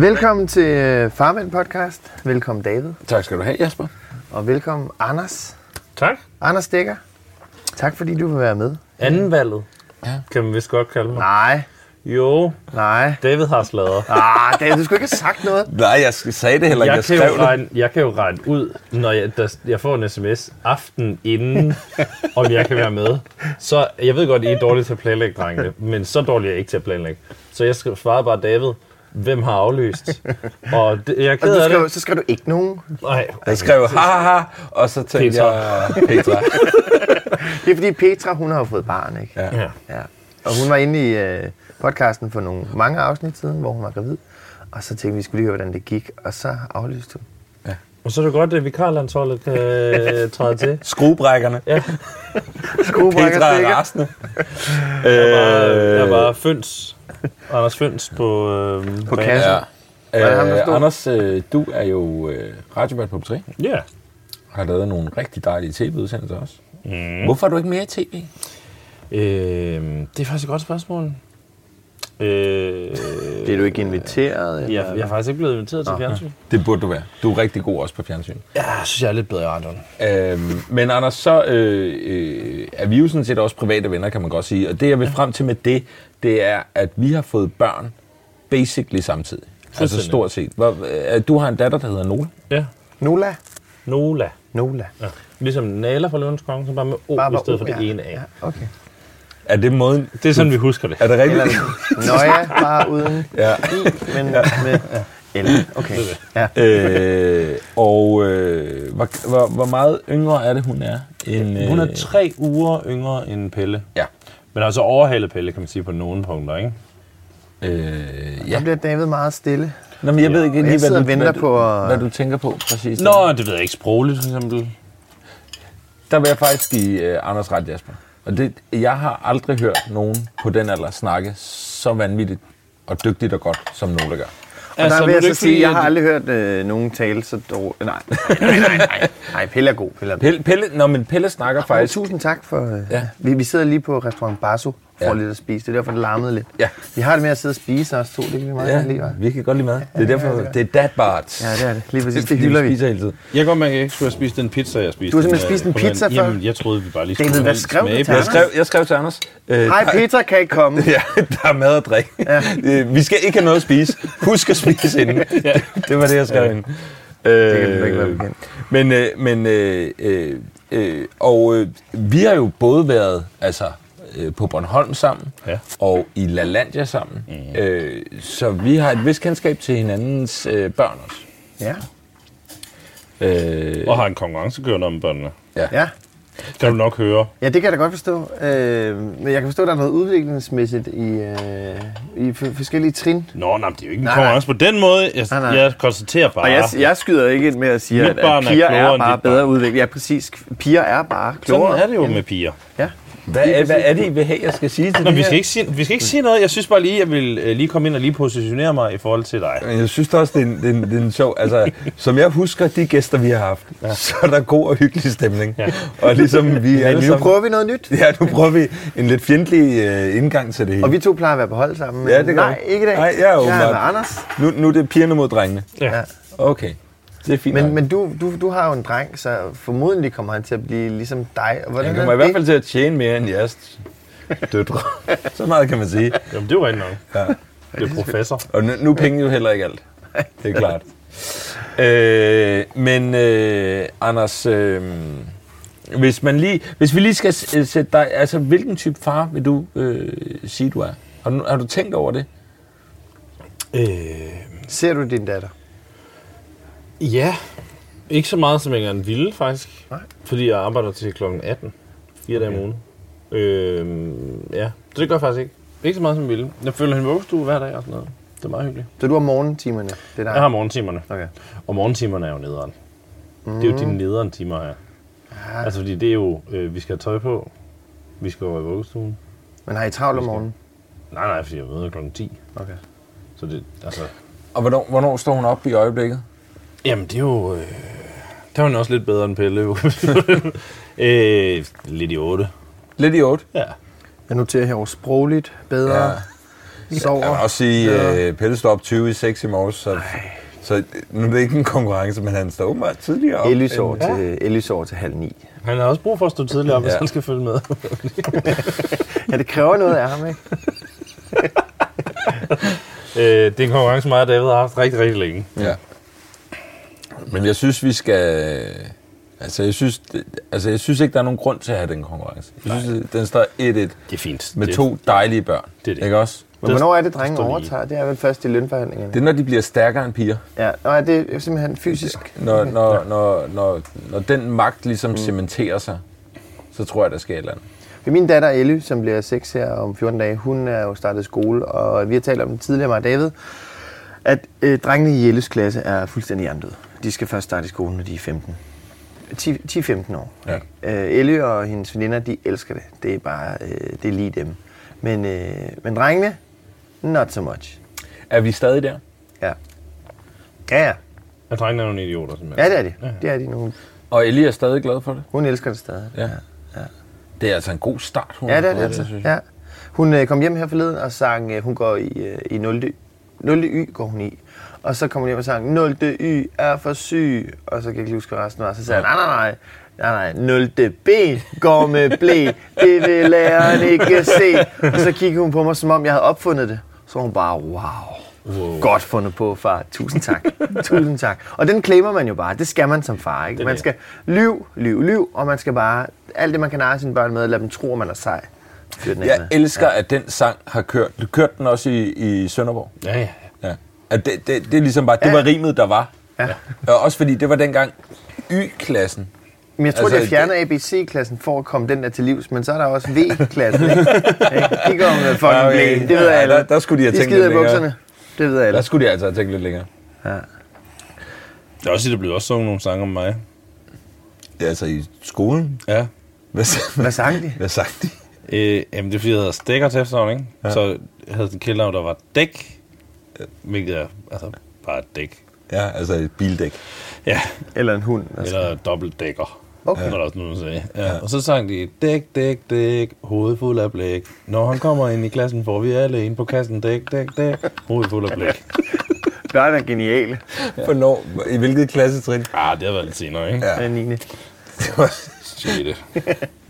Velkommen til øh, Farmand Podcast. Velkommen David. Tak skal du have, Jasper. Og velkommen Anders. Tak. Anders Dækker. Tak fordi du vil være med. Anden valget, Ja. kan man vist godt kalde mig. Nej, Jo, nej. David har sladret. Ah, David, du skulle ikke have sagt noget. Nej, jeg sagde det heller ikke. Jeg Jeg, kan, skrev jo det. regne, jeg kan jo regne ud, når jeg, der, jeg får en sms aften inden, om jeg kan være med. Så jeg ved godt, I er dårlige til at planlægge, drengene, men så dårlig er jeg ikke til at planlægge. Så jeg svarede bare David, hvem har aflyst? Og det, jeg er Og ked du af skrev, det. så skrev du ikke nogen. Nej, Jeg skrev ha ha og så tænkte Petra. jeg Petra. Det er fordi Petra, hun har fået barn, ikke? Ja. ja. Ja. Og hun var inde i øh, podcasten for nogle mange afsnit siden, hvor hun var gravid. Og så tænkte vi, vi skulle lige høre, hvordan det gik. Og så aflyste hun. Og så er det godt, at vikarlandsholdet kan øh, træde til. Skruebrækkerne. Ja, Skruebrækker Petra er rasende. jeg var, Øh, jeg var Føns. Anders Føns på, øh, På kassen. Ja. Var ham, der Øh, stod? Anders, øh, du er jo øh, radiovært på P3. Ja. Har lavet nogle rigtig dejlige tv-udsendelser også. Mm. Hvorfor er du ikke mere i tv? Øh, det er faktisk et godt spørgsmål. Øh, Bliver du ikke inviteret? Eller? jeg, jeg er faktisk ikke blevet inviteret til fjernsyn. Det burde du være. Du er rigtig god også på fjernsyn. Ja, jeg synes, jeg er lidt bedre i radioen. Øhm, men Anders, så øh, øh, er vi jo sådan set også private venner, kan man godt sige. Og det, jeg vil frem til med det, det er, at vi har fået børn basically samtidig. Altså stort set. Hvor, øh, du har en datter, der hedder Nola. Ja. Nola? Nola. Nola. Ja. Ligesom Nala fra Løvens Konge, så bare med O Bare i stedet O, for det ja. ene A. Ja, okay. Er det måden? Det er sådan, vi husker det. Er det rigtigt? Eller, nå ja, bare uden ja. i, men med L. Okay. Ja. øh, og øh, hvor, hvor, hvor meget yngre er det, hun er? End, øh, Hun er tre uger yngre end Pelle. Ja. Men altså overhalet Pelle, kan man sige, på nogle punkter, ikke? Øh, Så ja. bliver David meget stille. Nå, men jeg ved ikke lige, hvad du, hvad, du, på at- hvad du tænker på præcis. Nå, det ved jeg ikke. Sprogligt, for eksempel. Der vil jeg faktisk give øh, Anders ret, Jasper. Og det, jeg har aldrig hørt nogen på den alder snakke så vanvittigt og dygtigt og godt, som Nola gør. Og Altså, der vil er jeg det så sige, fordi, jeg har at- aldrig hørt øh, nogen tale så dårligt. Nej, nej, nej, nej. Nej, Pelle er god. Pelle er god. Pelle, Pelle, nå, men Pelle snakker Og faktisk... tusind tak for... Øh, Ja. vi, vi sidder lige på restaurant Basso for Ja. ja. lidt at spise. Det er derfor, det larmede lidt. Ja. Vi har det med at sidde og spise os to. Det kan vi meget Ja, godt lide, hva'? vi kan godt lide mad. Det er derfor, det er dad barts. Ja, det er det. Lige præcis. Det fordi hylder vi. spiser hele tiden. Jeg godt mærke, at jeg ikke skulle have spist den pizza, jeg spiste. Du har simpelthen Den, spist en øh, pizza før? Jamen, jeg troede, vi bare lige David, skulle hvad have skrev du til Jeg Anders? skrev, jeg skrev til Anders. Øh, Hej, Peter kan ikke komme. Ja, der er mad og drik. Ja. Vi skal ikke have noget at spise. Husk at spise inden. ja. Det var det, jeg skrev ja. ind. Det kan du ikke være bekendt. Men, øh, men øh, øh, øh, og øh, vi har jo både været altså, øh, på Bornholm sammen, Ja. og i LaLandia sammen. Mm. Øh, så vi har et vist kendskab til hinandens øh, børn også. Ja. Øh, og har en konkurrence kørende om børnene. Ja. Kan du nok høre. Ja, det kan jeg da godt forstå. Øh, men jeg kan forstå, at der er noget udviklingsmæssigt i, øh, i f- forskellige trin. Nå, nej, det er jo ikke en Nej, konkurrence på den måde. Jeg, Nej, nej. jeg konstaterer bare. Og jeg, jeg skyder ikke ind med at sige, at, at er piger er, end bare bedre udviklet. Ja, præcis. Piger er bare klogere. Sådan er det jo end- med piger. Ja. Hvad, er, hvad er det, I vil have, jeg skal sige til Nå, det vi, her? skal ikke sige, vi skal ikke sige noget. Jeg synes bare lige, jeg vil øh, lige komme ind og lige positionere mig i forhold til dig. Men Jeg synes da også, det er en, det er en, det er en sjov... Altså, som jeg husker de gæster, vi har haft, ja. så er der god og hyggelig stemning. Ja. Og ligesom vi alle Men nu sammen... prøver vi noget nyt. Ja, nu prøver vi en lidt fjendtlig øh, indgang til det hele. Og vi to plejer at være på hold sammen. Men Ja, det gør nej, vi. ikke i dag. Nej, jeg er jeg er åbenbart- med Anders. Nu, nu er det pigerne mod drengene. Ja. Okay, det er fint. Men, nok. men du, du, du har jo en dreng, så formodentlig kommer han til at blive ligesom dig. Og hvordan Han er kommer i hvert fald til at tjene mere end jeres døtre. Så meget kan man sige. Jamen, det er jo rigtigt nok. Ja. Det er professor. Og nu, nu er penge jo heller ikke alt. Det er klart. Øh, men øh, Anders, øh, hvis, man lige, hvis vi lige skal øh, sætte dig... Altså, hvilken type far vil du øh, sige, du er? Har du, har du tænkt over det? Øh, Ser du din datter? Ja, ikke så meget, som jeg gerne ville, faktisk. Nej. Fordi jeg arbejder til kl. 18. Fire dage om ugen. Øh, ja, så det gør jeg faktisk ikke. Ikke så meget, som jeg ville. Jeg følger hende vuggestue hver dag og sådan noget. Det er meget hyggeligt. Så du har morgentimerne? Det er dig? Jeg har morgentimerne. Okay. Og morgentimerne er jo nederen. Mm. Det er jo de nederen timer her. Ja. Altså, fordi det er jo, øh, vi skal have tøj på. Vi skal over i vuggestuen. Men har I travlt om morgenen? Nej, nej, fordi jeg møder kl. 10. Okay. Så det, altså... Og hvornår, hvornår står hun op i øjeblikket? Jamen, det er jo... Øh, der er hun også lidt bedre end Pelle. jo. øh, lidt i 8. Lidt i otte. Ja. Jeg noterer herovre sprogligt, bedre, Ja. ja. sover. Jeg vil også sige, Ja. øh, Pelle står op 20 i 6 i morges, så, så nu er det ikke en konkurrence, men han står åbenbart tidligere op. Elly sover end- til, Elly sover til halv ni. Han har også brug for at stå tidligere op, hvis Ja. han skal følge med. Ja, det kræver noget af ham, ikke? øh, det er en konkurrence, mig og David har haft rigtig, rigtig længe. Ja. Men jeg synes, vi skal... Altså, jeg synes, det, altså, jeg synes ikke, der er nogen grund til at have den konkurrence. Jeg synes, den står 1-1 Det er fint. med det, to dejlige børn. det er det. Ikke også? Men hvornår er det, lige. overtager? Det er vel først i lønforhandlingerne. Det er, når de bliver stærkere end piger. Ja, Nå, ja, det er simpelthen fysisk. Når, når, når, når, når den magt ligesom mm. cementerer sig, så tror jeg, der sker et eller andet. Min datter Elly, som bliver 6 her om 14 dage, hun er jo startet i skole, og vi har talt om det tidligere, mig og David, at øh, drengene i Elles klasse er fuldstændig hjernedøde. De skal først starte i skolen, når de er 15. 10 10-15 år. Ja. Øh, Elly og hendes veninder, de elsker det. Det er bare, øh, det er lige dem. Men, øh, men drengene, not so much. Er vi stadig der? Ja. Ja, ja. Jeg drengene er nogle idioter, simpelthen. Ja, det er de. Det er de nu. Og Eli er stadig glad for det? Hun elsker det stadig. Ja. Det er altså en god start, hun Ja, det er det altså. synes jeg. Ja. Hun øh, kom hjem her forleden og sang, øh, hun går i, øh, i 0. 0. Y går hun i. Og så kom hun hjem og sang, 0. Y er for syg. Og så kan jeg ikke huske, hvad resten var. Så sagde jeg, nej, nej, nej. Nej, nej, 0. B går med blæ. Det vil læreren ikke se. Og så kiggede hun på mig, som om jeg havde opfundet det. Så var hun bare, wow. Wow. Godt fundet på, far. Tusind tak. Tusind tak. Og den claimer man jo bare. Det skal man som far, ikke? Man skal lyv, lyv, lyv, og man skal bare... Alt det, man kan narre sine børn med, lade dem tro, at man er sej. Jeg elsker, at den sang har kørt. Du kørte den også i, i Sønderborg. Ja, ja. At det, det, det er ligesom bare, det var rimet, der var. Ja. Og også fordi, det var dengang Y-klassen. Men jeg tror, Altså, de har fjernet ABC-klassen for at komme den der til livs, men så er der også V-klassen, ikke? Ikke? De går med fucking Ja, blæ. okay. Det ved Ja, alle. der- der skulle de have de tænkt lidt længere. bukserne. Det ved alle. Der skulle de altså have tænkt lidt længere. Ja. Det er også, der blev også sunget nogle sange om mig. Ja, altså i skolen. Ja. Hvad, Hvad sang de? hvad sagde de? Øh, jamen, det er fordi, jeg hedder Stikker til efternavn, ikke? Ja. Så jeg havde en kælder, der var dæk. Hvilket er altså bare et dæk. Ja, altså et bildæk. Ja, Eller en hund. Altså. eller dobbeltdækker. Okay. Det var der også nogen, der sagde. Ja. Og så sang de, dæk, dæk, dæk, hoved fuld af blæk. Når han kommer ind i klassen, får vi alle ind på kassen, dæk, dæk, dæk, hoved fuld af blæk. Børn er geniale. Hvornår? I hvilket klassetrin? Ah, det har været lidt senere, ikke? Ja. Ja. 9. Det var, Shit.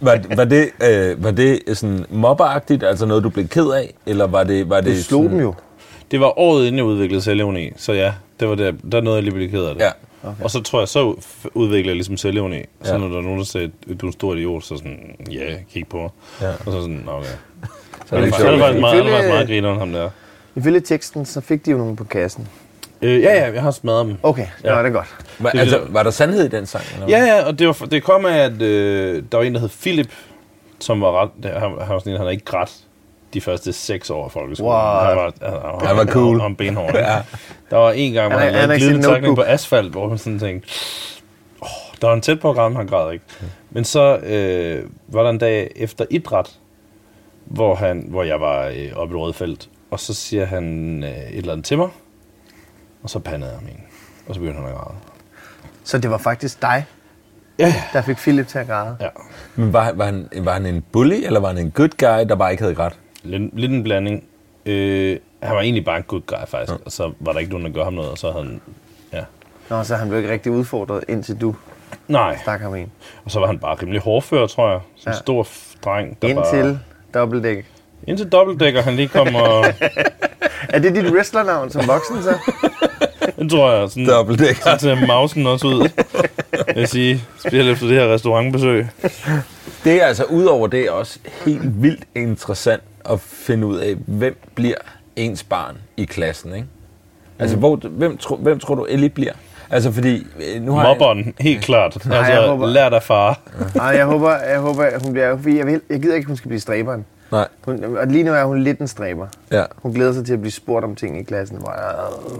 var, var, det, øh, var det sådan mobberagtigt, altså noget, du blev ked af? Eller var det, var Du det slog sådan, dem jo. Det var året inden jeg udviklede selvevni, så ja, det var der, der nåede jeg lige blive ked af det. Ja. Okay. Og så tror jeg, så udviklede jeg ligesom selvevni. Så Ja. når der er nogen, der sagde, du er en stor idiot, så sådan, ja, kig på mig. Ja. Og så sådan, "Nå, okay. Så er det det var faktisk meget, Ifølge- meget grineren, ham der. Ifølge teksten, så fik de jo nogen på kassen. Øh, ja, ja, jeg har smadret dem. Okay, ja. Nå, det er godt. Det er altså, det- var der sandhed i den sang? Eller? Ja, ja, og det, var, det kom af, at øh, der var en, der hed Philip, som var ret, han, han var sådan en, han havde ikke grædt de første seks år af folkeskolen. What? Han var, han, Han var cool. Var benhård, ja. Der var en gang, hvor Han han, lavede en takling på asfalt, hvor han sådan tænkte, oh, der var en tæt på at ramme, han græd ikke. Men så øh, var der en dag efter idræt, hvor, han, hvor jeg var øh, oppe i Rødfeldt, og så siger han øh, et eller andet til mig, og så pandede jeg ham en. Og så begyndte han at græde. Så det var faktisk dig, Ja, der fik Philip til at græde. ja. Men var, var, han, var han en bully, eller var han en good guy, der bare ikke havde grædt? Lidt, lidt en blanding. Øh, han var egentlig bare en good guy, faktisk. Ja. Og så var der ikke nogen, der gør ham noget, og så havde han... Ja. Nå, så han blev ikke rigtig udfordret, indtil du Nej, stak ham en. og så var han bare rimelig hårdfør, tror jeg. En Ja. stor dreng, der Indtil bare... dobbeltdæk. Indtil dobbeltdækker, han lige kommer... Er det dit wrestlernavn som voksen så? det tror jeg. Sådan, Dobbeltdækker. Så til mausen også ud. Jeg vil sige, specielt efter det her restaurantbesøg. Det er altså, udover det, også helt vildt interessant at finde ud af, hvem bliver ens barn i klassen, ikke? Altså, hvor, hvem, tro, hvem tror du, Ellie bliver? Altså, fordi... øh, Nu har jeg- Mobberen, helt klart. jeg Altså, håber- lær dig far. Nej, jeg håber, jeg håber, at hun bliver... Fordi jeg, vil, jeg gider ikke, at hun skal blive stræberen. Nej, Hun, og lige nu er hun lidt en stræber. ja. Hun glæder sig til at blive spurgt om ting i klassen. Hvor jeg, øh,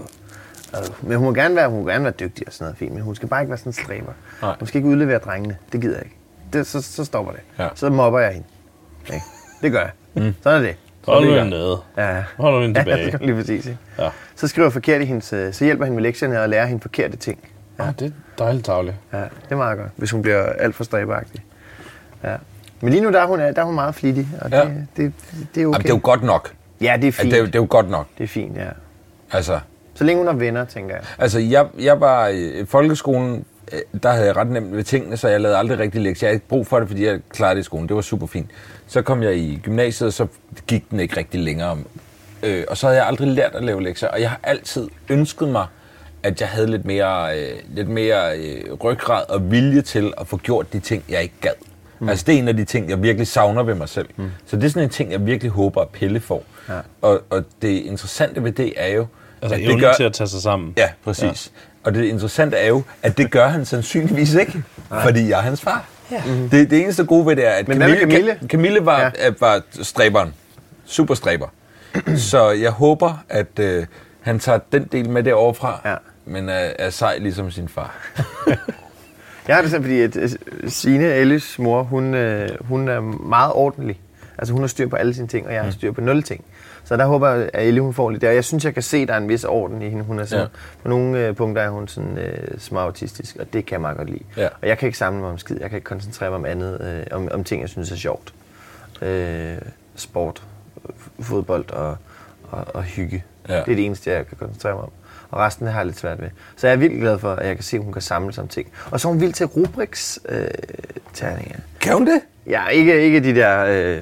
øh. Men hun må gerne være, hun må gerne være dygtig og sådan noget fint, men hun skal bare ikke være sådan en stræber. Nej. Hun skal ikke udlevere drengene. Det gider jeg ikke. Det, så, så stopper det. Ja. Så mobber jeg hende. Okay. Det gør jeg. Mm. Sådan er det. Hold nu nede. Ja. Hold nu hende Ja, tilbage. lige præcis. Ikke? Ja. Så skriver jeg forkert i hendes, øh, så hjælper hende med lektierne og lærer hende forkerte ting. ja. det er dejligt tavle. Ja, det er meget godt, hvis hun bliver alt for stræberagtig. Ja. Men lige nu der er hun, der er hun meget flittig, og det, Ja. det, det, det er okay. Jamen, det er jo godt nok. Ja, det er Ja, fint. det, er, jo- det er jo godt nok. det er fint, ja. Altså, Så længe hun har venner, tænker jeg. altså jeg, jeg var i folkeskolen, der havde jeg ret nemt ved tingene, så jeg lavede aldrig rigtig lektier. Jeg havde ikke brug for det, fordi jeg klarede det i skolen. Det var super fint. Så kom jeg i gymnasiet, og så gik den ikke rigtig længere. Øh, og så havde jeg aldrig lært at lave lektier, og jeg har altid ønsket mig, at jeg havde lidt mere, øh, lidt mere øh, ryggrad og vilje til at få gjort de ting, jeg ikke gad. Mm. Altså det er en af de ting, jeg virkelig savner ved mig selv. Mm. Så det er sådan en ting, jeg virkelig håber, at Pelle får. Ja. Og, og det interessante ved det er jo, Altså, at evnen til at tage sig sammen. Ja, præcis. Ja. Og det interessante er jo, at det gør han sandsynligvis ikke, fordi jeg er hans far. Ja. Det, det eneste gode ved det er, at Men Camille, Camille? Camille var, Ja. ja. var stræberen. Super stræber. Så jeg håber, at øh, han tager den del med derovre fra, Ja. men er, er sej ligesom sin far. Jeg har det sådan, fordi at øh, Signe, Elles mor, hun, øh, hun er meget ordentlig. Altså hun har styr på alle sine ting, og jeg har styr på nul ting. Så der håber jeg, at Elle hun får lidt der. Jeg synes, jeg kan se, at der er en vis orden i hende. Hun er sådan, Ja. På nogle øh, punkter er hun sådan øh, småautistisk, og det kan jeg meget godt lide. Ja. Og jeg kan ikke samle mig om skid. Jeg kan ikke koncentrere mig om andet, øh, om, om ting, jeg synes er sjovt. Øh, sport, fodbold og, og, og hygge. Ja. Det er det eneste, jeg kan koncentrere mig om. Og resten har jeg lidt svært ved. Så jeg er vildt glad for, at jeg kan se, at hun kan samle sig om ting. Og så er hun vildt til Rubriks øh, terninger. Kan hun det? Ja, ikke, ikke de der øh,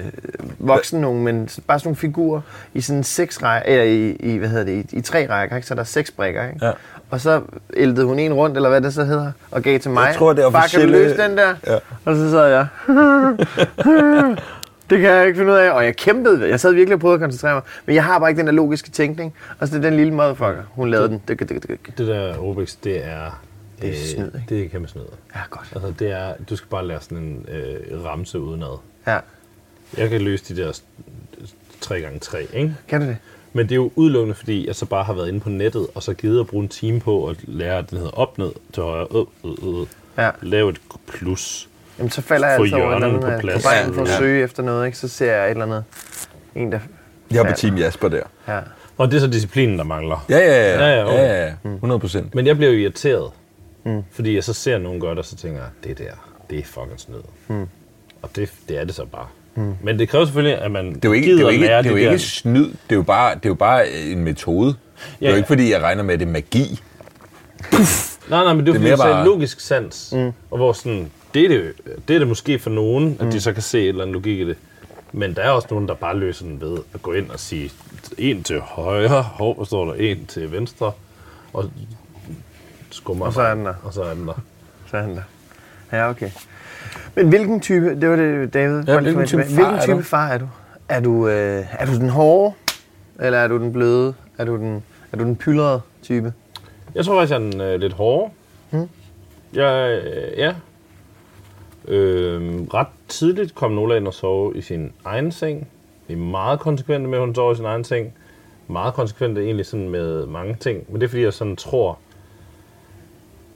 voksne nogen, men bare sådan nogle figurer i sådan seks rækker, eller i, i, hvad hedder det, i, i tre rækker, ikke? så der er seks brikker, ikke? Ja. Og så æltede hun en rundt, eller hvad det så hedder, og gav til mig. tror, det er Far, kan du officielle- løse den der? Ja. Og så sad jeg. det kan jeg ikke finde ud af. Og jeg kæmpede. Jeg sad virkelig og prøvede at koncentrere mig. Men jeg har bare ikke den der logiske tænkning. Og så det er den lille motherfucker. Hun lavede den. Det, det, det, det. Det der Rubik's, det er... Det er øh, snyd, ikke? Det er kæmpe snyd. Ja, godt. Altså, det er... Du skal bare lære sådan en øh, ramse udenad. Ja. Jeg kan løse de der 3x3, ikke? Kan du det? Men det er jo udelukkende, fordi jeg så bare har været inde på nettet, og så givet at bruge en time på at lære, at den hedder op, ned, til højre, øh, øh, øh. Ja. Lave et plus. Jamen, så falder jeg altså over et eller hjørnerne andet på plads. på vejen for at Ja. søge efter noget, ikke? Så ser jeg et eller andet. En, der... Jeg er på Ja. Team Jasper der. Ja. Og det er så disciplinen, der mangler. Ja, ja, ja. Ja, ja, okay. ja, ja. 100 procent. Men jeg bliver jo irriteret, mm. fordi jeg så ser nogen gøre det, og så tænker jeg, det der, det er fucking snyd. Mm. Og det, det er det så bare. Mm. Men det kræver selvfølgelig, at man Det er jo ikke, det er jo gider ikke, lære det er jo ikke der... snyd, det er jo bare, det er jo bare en metode. Det er Ja, jo ja. ikke, fordi jeg regner med, at det er magi. Nej, nej, men det er, Det er fordi, bare- logisk sans. Mm. Og hvor sådan, det er det, det er det måske for nogen, at de så kan se et eller andet logik i det. Men der er også nogen, der bare løser den ved at gå ind og sige, en til højre, hov, hvor står der, en til venstre, og skummer Og så er den der. Og så er den der. Så er han der. Ja, okay. Men hvilken type, det var det, David. lige hvilken type far hvilken er type du? far er du? Er du, øh, er du den hårde, eller er du den bløde? Er du den, er du den pyldrede type? Jeg tror faktisk, jeg er den, øh, lidt hårdere. Mm. Jeg, øh, ja. Øh, ret tidligt kom Nola ind og sove i sin egen seng. Vi er meget konsekvente med, at hun sover i sin egen seng. Meget konsekvente egentlig sådan med mange ting. Men det er fordi, jeg sådan tror,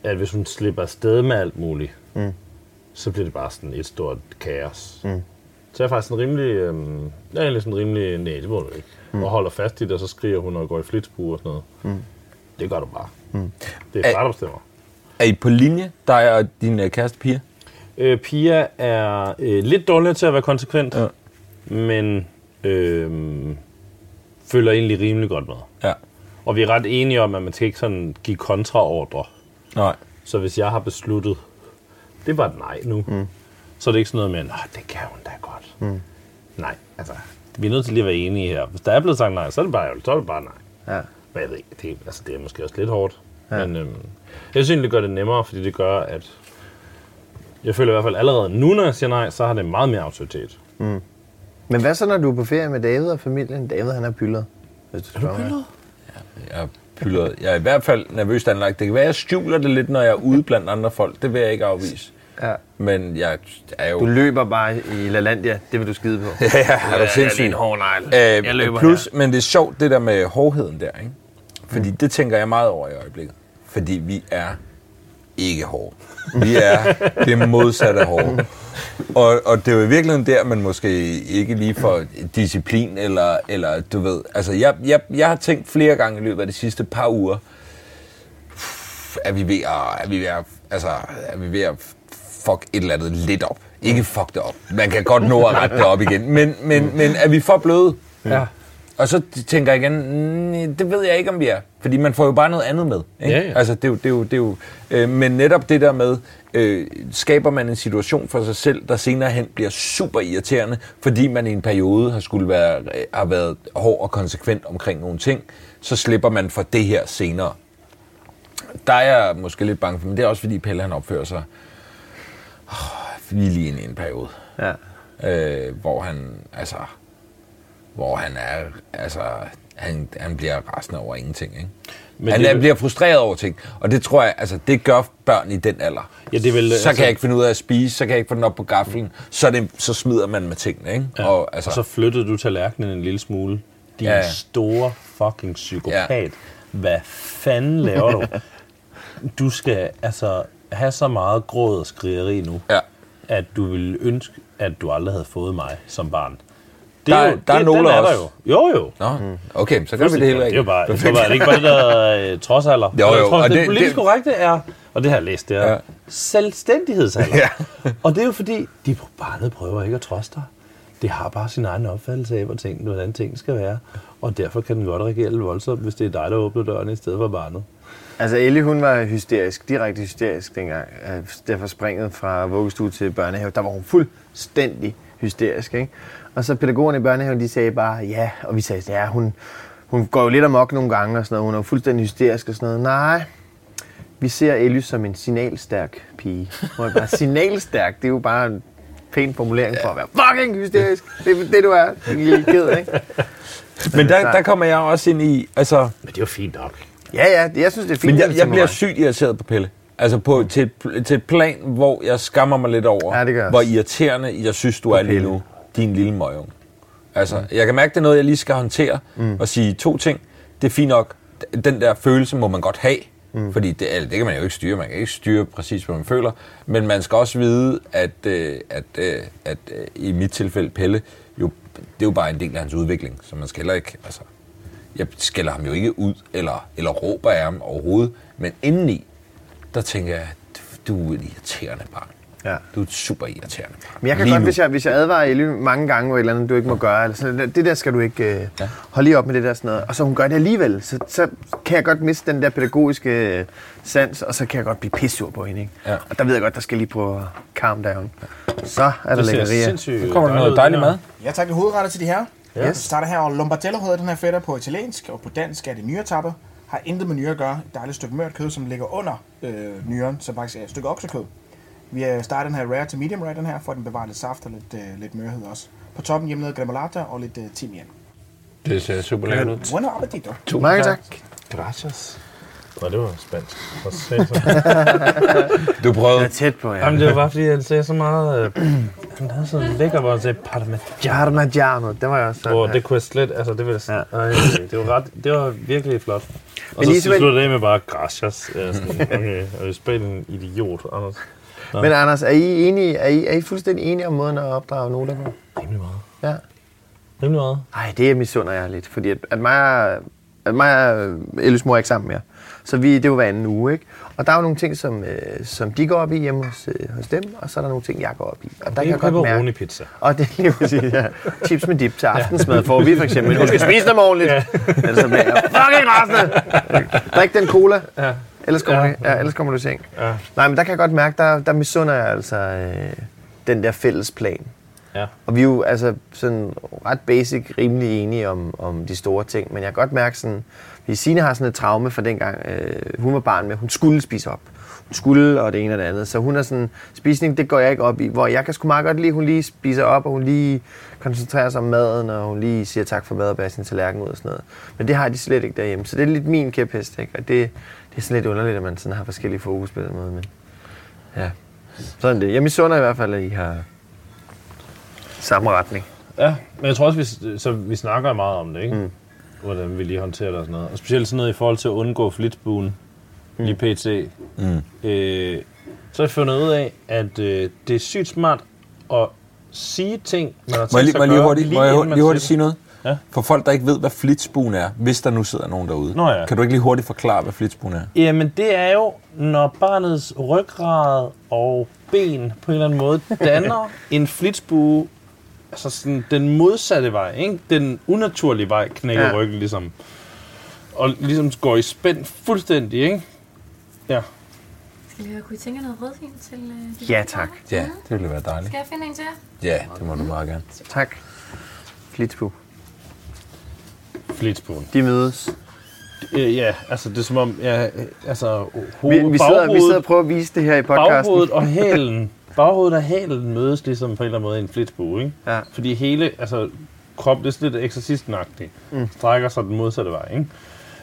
at hvis hun slipper afsted med alt muligt, mm. så bliver det bare sådan et stort kaos. Mm. Så jeg er faktisk sådan rimelig, øhm, jeg er egentlig sådan rimelig, nej, det må du ikke. Mm. Og holder fast i det, og så skriger hun og går i flitsbue og sådan noget. Mm. Det gør du bare. Mm. Det er bare, der bestemmer. Er I på linje, dig og din øh, kæreste Pia? Øh, Pia er øh, lidt dårlig til at være konsekvent, ja. men øh, følger egentlig rimelig godt med. Ja. Og vi er ret enige om, at man skal ikke sådan give kontraordre. Nej. Så hvis jeg har besluttet, det var et nej nu, mm. så er det ikke sådan noget med, at det kan hun da godt. Mm. Nej, altså, vi er nødt til lige at være enige her. Hvis der er blevet sagt nej, så er det bare, så er det bare nej. Ja. Men jeg ved ikke, det, altså, det er måske også lidt hårdt. Ja. Men øhm, jeg synes egentlig, det gør det nemmere, fordi det gør, at jeg føler i hvert fald allerede nu, når jeg siger nej, så har det meget mere autoritet. Men hvad så, når du er på ferie med David og familien? David, han er pyldet. Hvis du er du pyldet? Jeg er, pylret. jeg er i hvert fald nervøst anlagt. Det kan være, at jeg skjuler det lidt, når jeg er ude blandt andre folk. Det vil jeg ikke afvise. Ja. Men jeg er jo... Du løber bare i LaLandia. Det vil du skide på. Ja, ja, er du sindssyg? en hård negl. Øh, Jeg løber plus, men det er sjovt, det der med hårdheden der, ikke? Fordi mm. det tænker jeg meget over i øjeblikket. Fordi vi er ikke hårde. Vi er det modsatte hårde. Og, og det er jo i virkeligheden der, man måske ikke lige får disciplin, eller, eller du ved, altså jeg, jeg, jeg har tænkt flere gange i løbet af de sidste par uger, er vi ved at, er vi ved at, altså, er vi ved at fuck et eller andet lidt op. Ikke fuck det op. Man kan godt nå at rette det op igen. Men, men, men er vi for bløde? Ja. Og så tænker jeg igen, "Mm, det ved jeg ikke, om vi er. Fordi man får jo bare noget andet med. Ikke? Ja, ja. Altså, det er jo, det er jo, det er jo, øh, men netop det der med, øh, skaber man en situation for sig selv, der senere hen bliver super irriterende, fordi man i en periode har, skulle være, øh, har været hård og konsekvent omkring nogle ting, så slipper man for det her senere. Der er jeg måske lidt bange for, men det er også fordi Pelle han opfører sig oh, lige i en periode Ja. øh, hvor han, altså, hvor han er, altså, han, han bliver rasende over ingenting, ikke? Men han det vel- bliver frustreret over ting, og det tror jeg, altså, det gør børn i den alder. Ja, det vel, så altså- kan jeg ikke finde ud af at spise, så kan jeg ikke få den op på gaflen, så, det, så smider man med tingene, ikke? Ja. Og, altså, og så flyttede du tallerkenen en lille smule. Din Ja, store fucking psykopat. Ja. Hvad fanden laver du? Du skal altså have så meget gråd og skrigeri nu, ja. at du ville ønske, at du aldrig havde fået mig som barn. Der er- der er det, nogle den er af der os. jo. Jo, jo. Nå, okay, så gør vi det hele Det er jo bare, jeg tror bare, er det ikke bare det der øh, trodsalder? Jo, jo, Jeg tror, og det, det det- politisk det- korrekte er, og det har jeg læst, det er Ja. selvstændighedsalder. Ja. og det er jo fordi, de barnet prøver ikke at trods dig. Det har bare sin egen opfattelse af, hvor ting, hvordan ting skal være. Og derfor kan den godt reagere lidt voldsomt, hvis det er dig, der åbner døren i stedet for barnet. Altså Ellie, hun var hysterisk, direkte hysterisk dengang. Øh, Derfor springet fra vuggestue til børnehave, der var hun fuldstændig hysterisk. Ikke? Og så pædagogerne i børnehaven, de sagde bare ja, og vi sagde, ja, hun, hun går jo lidt amok nogle gange og sådan noget. Hun er jo fuldstændig hysterisk og sådan noget. Nej, vi ser Ellie som en signalstærk pige. Hun er bare signalstærk, det er jo bare en pæn formulering for at være fucking hysterisk. Det er det, du er, din lille ked, ikke? Men der, der kommer jeg også ind i, altså, Men det er jo fint nok. Ja, ja, jeg synes, det er fint. Men jeg, jeg bliver sygt irriteret på Pelle. Altså på, til, til et plan, hvor jeg skammer mig lidt over, Ja, det gør jeg hvor irriterende jeg synes, du er lige nu, din lille møgung. Altså, mm. jeg kan mærke, det er noget, jeg lige skal håndtere mm. og sige to ting. Det er fint nok. Den der følelse må man godt have, mm. fordi det, eller det kan man jo ikke styre. Man kan ikke styre præcis, hvad man føler. Men man skal også vide, at, øh, at, øh, at øh, i mit tilfælde, Pelle, jo, det er jo bare en del af hans udvikling, så man skal heller ikke... Altså, jeg skælder ham jo ikke ud, eller, eller råber af ham overhovedet, men indeni, der tænker jeg, du er et irriterende barn. Ja. Du er super irriterende. Men jeg kan Lige godt, nu. hvis jeg, hvis jeg advarer Ellie mange gange, hvor et eller andet, du ikke må gøre, eller sådan, det der skal du ikke øh, ja. holde lige op med det der sådan noget. Og så hun gør det alligevel, så, så kan jeg godt miste den der pædagogiske øh, sans, og så kan jeg godt blive pissur på hende. Ikke? Ja. Og der ved jeg godt, der skal lige på at calm down. Så er der lækkerier. Så kommer der noget ud, dejlig det her. mad. Jeg tager lidt hovedretter til de her. Ja. Ja. Vi starter her, og Lombardello hedder den her fætter på italiensk, og på dansk er det nyretappe. Har intet med nyre at gøre. Et dejligt stykke mørt kød, som ligger under øh, nyren, som faktisk er et stykke oksekød. Vi har startet den her rare til medium rare, den her, for at den bevarer lidt saft og lidt, øh, lidt mørhed også. På toppen hjemmelavet gremolata og lidt øh, timian. Det ser super lækkert ud. Bueno appetito. Mange tak. Gracias. Nå, det var spansk. For satan. Du Jeg prøvede... er tæt på, ja. Jamen, det var bare fordi, han sagde så meget... Øh, han havde sådan lækker, hvor han sagde parmigiano. Det var jeg også. Hvor ja. det kunne jeg slet... Altså, det, ville, Ja. ja. ej, det, var ret, det var virkelig flot. Og Men så Isabel- sluttede det af med bare gracias. Ja, sådan, okay, og i Spanien idiot, Anders. Men Anders, er I, enige, er, I, er I fuldstændig enige om måden at opdrage Nola på? Rimelig meget. Ja. Rimelig meget. Nej, det misunder jeg lidt, fordi at, at mig, og- at mig og Elles mor er ikke sammen mere. Så vi, det er jo hver anden uge, ikke? Og der er jo nogle ting, som, øh, som de går op i hjemme hos, øh, hos dem, og så er der nogle ting, jeg går op i. Og der Det kan er jeg godt mærke... pizza. Og det er lige præcis, ja. Chips med dip til aftensmad får vi for eksempel. Du skal spise dem ordentligt. Ja. Ellers så bliver jeg fucking rasende. Drik den cola. Ja. Ellers kommer, Ja. ja. ja, ellers kommer du i seng. Ja. Nej, men der kan jeg godt mærke, der, der misunder jeg altså øh, den der fælles plan. Ja. Og vi er jo altså sådan ret basic, rimelig enige om, om de store ting, men jeg kan godt mærke sådan, fordi Signe har sådan et traume fra dengang, øh, hun var barn med, hun skulle spise op. Hun skulle, og det ene og det andet. Så hun er sådan, spisning, det går jeg ikke op i, hvor jeg kan sgu meget godt lide, hun lige spiser op, og hun lige koncentrerer sig om maden, og hun lige siger tak for mad og bærer sin tallerken ud og sådan noget. Men det har de slet ikke derhjemme, så det er lidt min kæphest, ikke? Og det, det er sådan lidt underligt, at man sådan har forskellige fokus på den måde, men ja, sådan det. Jeg misunder i hvert fald, at I har samme retning. Ja, men jeg tror også, vi, så vi snakker meget om det, ikke? Mm. Hvordan vi lige håndterer det og sådan noget. Og specielt sådan noget i forhold til at undgå flitsbuen mm. i PT. Mm. Øh, så har jeg fundet ud af, at øh, det er sygt smart at sige ting, man har Må jeg tænkt lige, sig må at jeg lige gøre, hurtigt, må jeg lige hurtigt sige noget? Ja. For folk, der ikke ved, hvad flitsbuen er, hvis der nu sidder nogen derude. Nå ja. Kan du ikke lige hurtigt forklare, hvad flitsbuen er? Jamen, det er jo, når barnets ryggrad og ben på en eller anden måde danner en flitsbue, altså sådan den modsatte vej, ikke? Den unaturlige vej knækker Ja. ryggen ligesom. Og ligesom går i spænd fuldstændig, ikke? Ja. Skal høre, kunne I tænke noget rødvin til øh, Ja, tak. Ja, det ville være dejligt. Skal jeg finde en til jer? Ja, det må du meget gerne. Tak. Flitsbu. Flitsbuen. De mødes. Øh, ja, altså det er som om, ja, altså Vi, hoved, vi, sidder, vi sidder og prøver at vise det her i podcasten. baghovedet og hælen, baghovedet og hælen mødes ligesom på en eller anden måde i en flitsbue, ikke? Ja. Fordi hele, altså kroppen, det er lidt eksorcistnagtigt, mm. strækker sig den modsatte vej, ikke?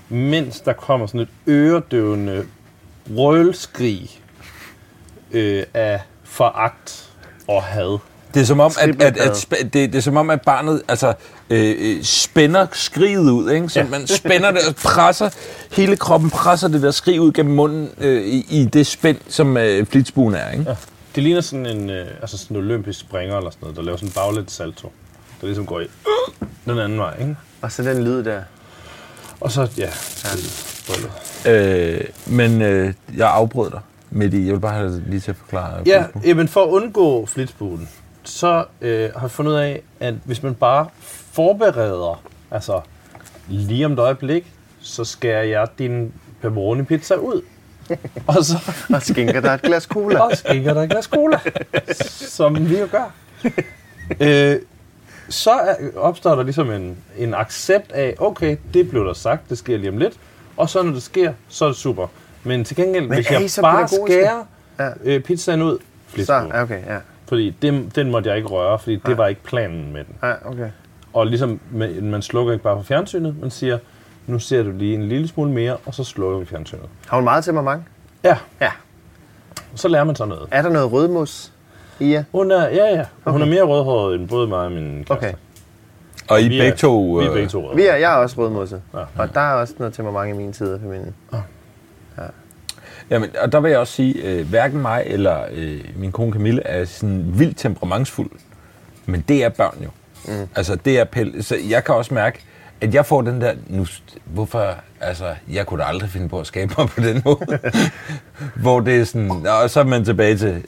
Mens der kommer sådan et øredøvende brølskrig øh, af foragt og had. Det er som om, at, at, at, spæ- det, det er som om, at barnet altså, øh, øh, spænder skriget ud. Ikke? Så ja. man spænder det og presser, hele kroppen presser det der skrig ud gennem munden øh, i, i det spænd, som øh, flitsbuen er. Ikke? Ja. Det ligner sådan en, øh, altså sådan en olympisk springer eller sådan noget, der laver sådan en baglæns salto, der ligesom går i øh, den anden vej, ikke? Og så den lyd der. Og så, ja, ja. Øh, men øh, jeg afbrød dig midt i. Jeg vil bare have lige til at forklare. Ja, jamen for at undgå flitsbuen, så øh, har jeg fundet ud af, at hvis man bare forbereder, altså lige om et øjeblik, så skærer jeg din pepperoni pizza ud. og så Og skænker der et glas cola. og skænker der et glas cola, som vi jo gør. øh, så er, opstår der ligesom en, en accept af, okay, det blev der sagt, det sker lige om lidt, og så når det sker, så er det super. Men til gengæld, Men hvis jeg så bare skærer Ja. øh, pizzaen ud, Så, flitsbuen. ja, okay, ja. Fordi den, den måtte jeg ikke røre, fordi det var ikke planen med den. Ja, okay. Og ligesom, man slukker ikke bare for fjernsynet, man siger, nu ser du lige en lille smule mere, og så slukker vi fjernsynet. Har hun meget temperament? Ja, Ja. så lærer man så noget. Er der noget rødmos i jer? Hun er, ja, ja. Okay. Hun er mere rødhåret end både mig og min kæreste. Okay. Og I Vi begge to... Vi er øh, begge to røde. Vi er, jeg er også rødmosset. Ja. Og der er også noget temperament i min side af familien. Jamen, og der vil jeg også sige, øh, hverken mig eller øh, min kone Camille er sådan vildt temperamentsfuld. Men det er børn jo. Mm. Altså, det er pæl. Så jeg kan også mærke, at jeg får den der... Nu, hvorfor... Altså, jeg kunne da aldrig finde på at skabe mig på den måde. Hvor det er sådan... Og så er man tilbage til...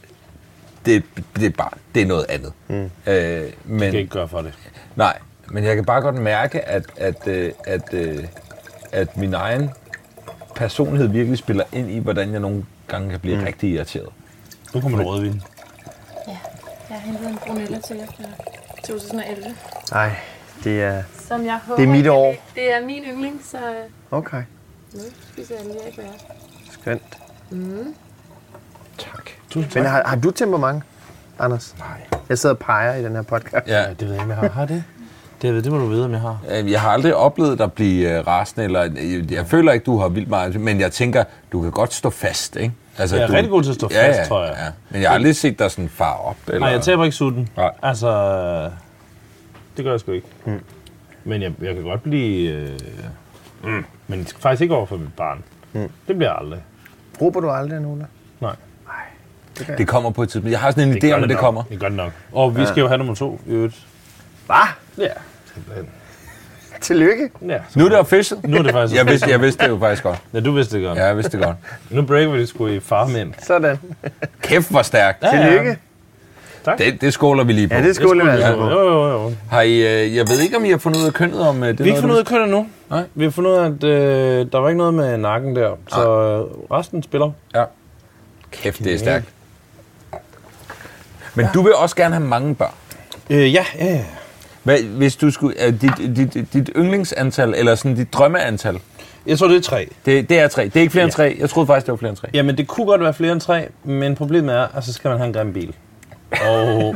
Det, det er barn. Det er noget andet. Mm. Øh, men, Jeg kan ikke gøre for det. Nej, men jeg kan bare godt mærke, at, at, øh, at, øh, at min egen personlighed virkelig spiller ind i, hvordan jeg nogle gange kan blive mm. rigtig irriteret. Nu kommer der rødvin. Ja. Jeg har hentet en brunella til fra 2011. Nej, det er... Som jeg håber, Det er mit år. Det er min yndling, så øh, Okay, nu spiser jeg lige ikke hvad skønt. Tak. Men har, har du temperament, Anders? Nej. Jeg sidder og peger i den her podcast. Ja, det ved jeg ikke, har. Har det? Det, ved, det må du vide, om jeg har. jeg har aldrig oplevet dig blive øh, rasende, eller øh, jeg føler ikke, du har vildt meget, men jeg tænker, du kan godt stå fast, ikke? Altså, Jeg er du, rigtig god til at stå ja, fast, ja, tror jeg. Ja. Men jeg har aldrig set dig sådan far op. Eller... Nej, jeg taber ikke sutten. Nej. Altså, det gør jeg sgu ikke. Mm. Men jeg, jeg kan godt blive... Øh, mm. Men faktisk ikke over for mit barn. Mm. Det bliver jeg aldrig. Råber du aldrig, Nola? Nej. Det kommer på et tidspunkt. Jeg har sådan en idé om, at det nok. kommer. Det gør det nok. Og vi skal jo have nummer to i øvrigt. Hvad? Ja, simpelthen. Tillykke. Ja. Nu er det official. Nu er det faktisk... Jeg vidste, jeg vidste det jo faktisk godt. Ja, du vidste det godt. Ja, jeg vidste det godt. Nu breaker vi det sgu i farmænd. Sådan. Kæft, hvor stærkt. Ja, Tillykke. Det, det skåler vi lige på. Ja, det skulle det Ja, være. jo, jo, jo. Har I, øh, jeg ved ikke, om I har fundet ud af kønnet om øh, det. Vi har ikke fundet ud af kønnet nu. Nej. Vi har fundet ud af, at øh, der var ikke noget med nakken der. Så øh, resten spiller. Ja. Kæft, det er stærkt. Men du vil også gerne have mange børn. Øh, ja, ja, ja. Hvad, hvis du skulle, dit, dit, dit yndlingsantal, eller sådan dit drømmeantal, Jeg tror, det er tre. det, det er tre. Det er ikke flere end Ja. tre. Jeg troede faktisk, det var flere end tre. Jamen, det kunne godt være flere end tre, men problemet er, at så skal man have en grim bil. Og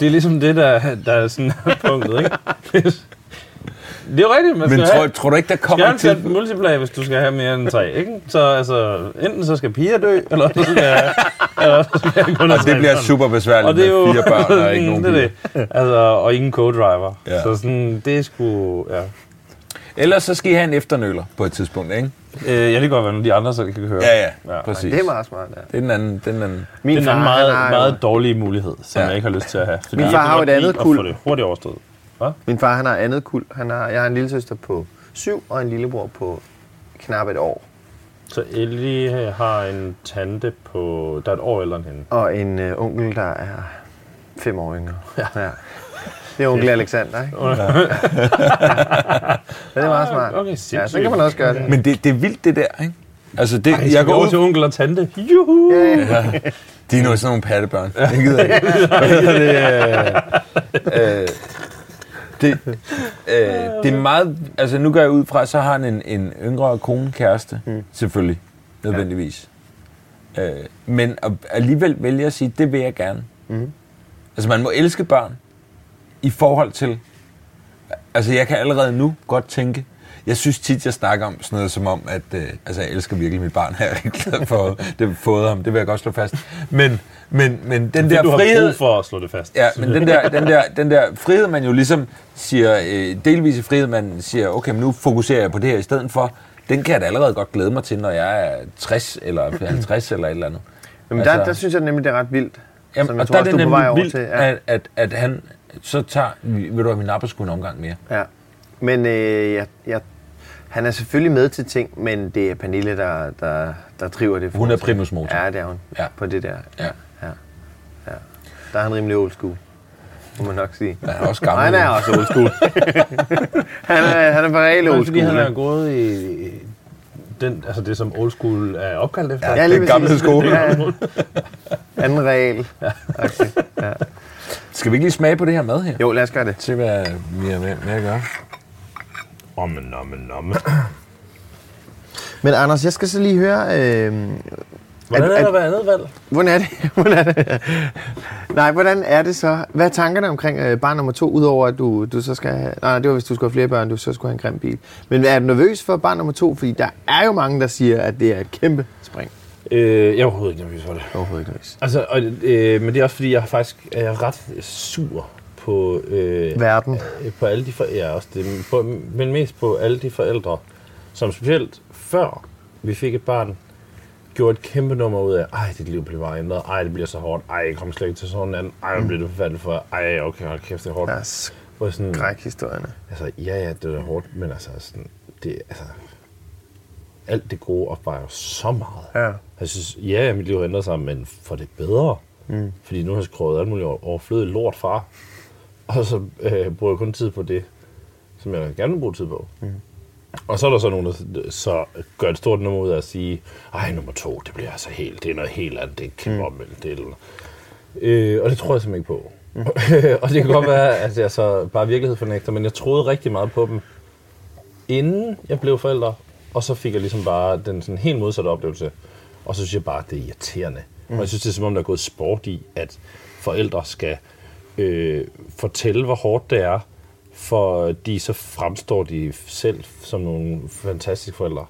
det er ligesom det, der, der er sådan punktet, ikke? Det er jo rigtigt, man Men skal tror, have... tror du ikke, der Skal kommer til... til multiplag, hvis du skal have mere end tre, ikke? Så altså, enten så skal piger dø, eller så skal, eller så skal jeg kun Og det bliver børn. super besværligt Og det er jo med fire børn og ikke nogen det, er det. Altså, og ingen co-driver. Ja. Så sådan, det er sgu... Ja. Ellers så skal I have en efternøler på et tidspunkt, ikke? Øh, ja, det kan godt være, når de andre så kan høre. Ja, ja, Ja. præcis. Det er meget smart, ja. Det er den anden. Den anden. Min Det er far, en meget, har, meget jo, dårlige mulighed, som Ja. jeg ikke har lyst til at have. Min jeg far har jo et andet. At få det hurtigt overstået. Min far, han har andet kuld. Han har, jeg har en lille søster på syv, og en lillebror på knap et år. Så Ellie har en tante på... Der er et år ældre end hende. Og en øh, onkel, der er fem år yngre. Ja. ja. Det er onkel Alexander, ikke? Ja. ja. det er meget smart. Okay, Ja, så kan man også gøre det. Men det, det er vildt, det der, ikke? Altså, det, Ej, jeg går ud til onkel og tante. Juhu! Ja, De er nu sådan nogle pattebørn. Det gider jeg ikke. Det, øh, øh, det, øh, det er meget... Altså, nu går jeg ud fra, så har han en, en yngre kone kæreste. Mm. Selvfølgelig. Nødvendigvis. Ja. Øh, men at alligevel vælge at sige, det vil jeg gerne. Mm. Altså, man må elske børn i forhold til... Altså, jeg kan allerede nu godt tænke... Jeg synes tit, jeg snakker om sådan noget som om, at øh, altså, jeg elsker virkelig mit barn. Jeg er glad for det fået ham. Det vil jeg godt slå fast. Men, men, men den der du har frihed... brug for at slå det fast. Ja, men den der, den, der, den der frihed, man jo ligesom siger, øh, delvis frihed, man siger, okay, men nu fokuserer jeg på det her i stedet for, den kan jeg da allerede godt glæde mig til, når jeg er 60 eller 50 eller et eller andet. Men der, Altså- der synes jeg nemlig, det er ret vildt. Jamen, som jeg og tror der er også, det du er nemlig over vildt, til. Ja. at, at, at han så tager, ved du hvad, min napper skulle en omgang mere. Ja. Men øh, jeg, jeg, han er selvfølgelig med til ting, men det er Pernille, der, der, der driver det. Hun er primus motor. Ja, det er hun. Ja. På det der. Ja. ja. ja. Der er han rimelig old school, må man nok sige. Han er også Og gammel. han er også old school. han er, han er for reelt old fordi, school. han er gået i den, altså det, som old school er opkaldt efter. Ja, den gamle skole. Ja, anden regel. Ja. Ja. Skal vi ikke lige smage på det her mad her? Jo, lad os gøre det. Se, hvad vi har med, med at gøre. Omme, nomme, nomme. Men Anders, jeg skal så lige høre... Øh, Hvordan er at- der hver andet valg? Hvordan er det? Hvordan er det? Nej, hvordan er det så? Hvad er tankerne omkring øh, barn nummer to, udover at du, du så skal have... Nej, det var hvis du skulle have flere børn, du så skulle have en grim bil. Men er du nervøs for barn nummer to? Fordi der er jo mange, der siger, at det er et kæmpe spring. Øh, jeg er overhovedet ikke nervøs for det. Overhovedet ikke nervøs. Altså, og, øh, men det er også fordi, jeg faktisk er ret sur på, øh, Verden. øh, på alle de for, ja, også det, på, men mest på alle de forældre, som specielt før vi fik et barn, gjorde et kæmpe nummer ud af, ej, dit liv bliver bare ændret, ej, det bliver så hårdt, ej, jeg kommer slet ikke til sådan en anden, ej, hvad bliver det forfærdeligt for, ej, okay, hold kæft, det er hårdt. Ja. Hvor sådan, skrækhistorierne. Altså, ja, ja, det er hårdt, men altså, sådan, det, altså, alt det gode opvejer så meget. Ja. Jeg synes, ja, mit liv har ændret sig, men for det bedre. Mm. Fordi nu har jeg skrevet alt muligt overflødigt lort fra. Og så øh, bruger jeg kun tid på det, som jeg gerne vil bruge tid på. Mm. Og så er der så nogen, der så gør et stort nummer ud af at sige, ej, nummer to, det bliver altså helt, det er noget helt andet, det er kæmpe mm. omvendt. Det er, øh, og det tror jeg simpelthen ikke på. Mm. og det kan godt være, at jeg så bare virkelighed fornægter, men jeg troede rigtig meget på dem, inden jeg blev forælder, og så fik jeg ligesom bare den sådan helt modsatte oplevelse. Og så synes jeg bare, at det er irriterende. Mm. Og jeg synes, det er som om, der er gået sport i, at forældre skal øh, fortælle, hvor hårdt det er, for de så fremstår de selv som nogle fantastiske forældre.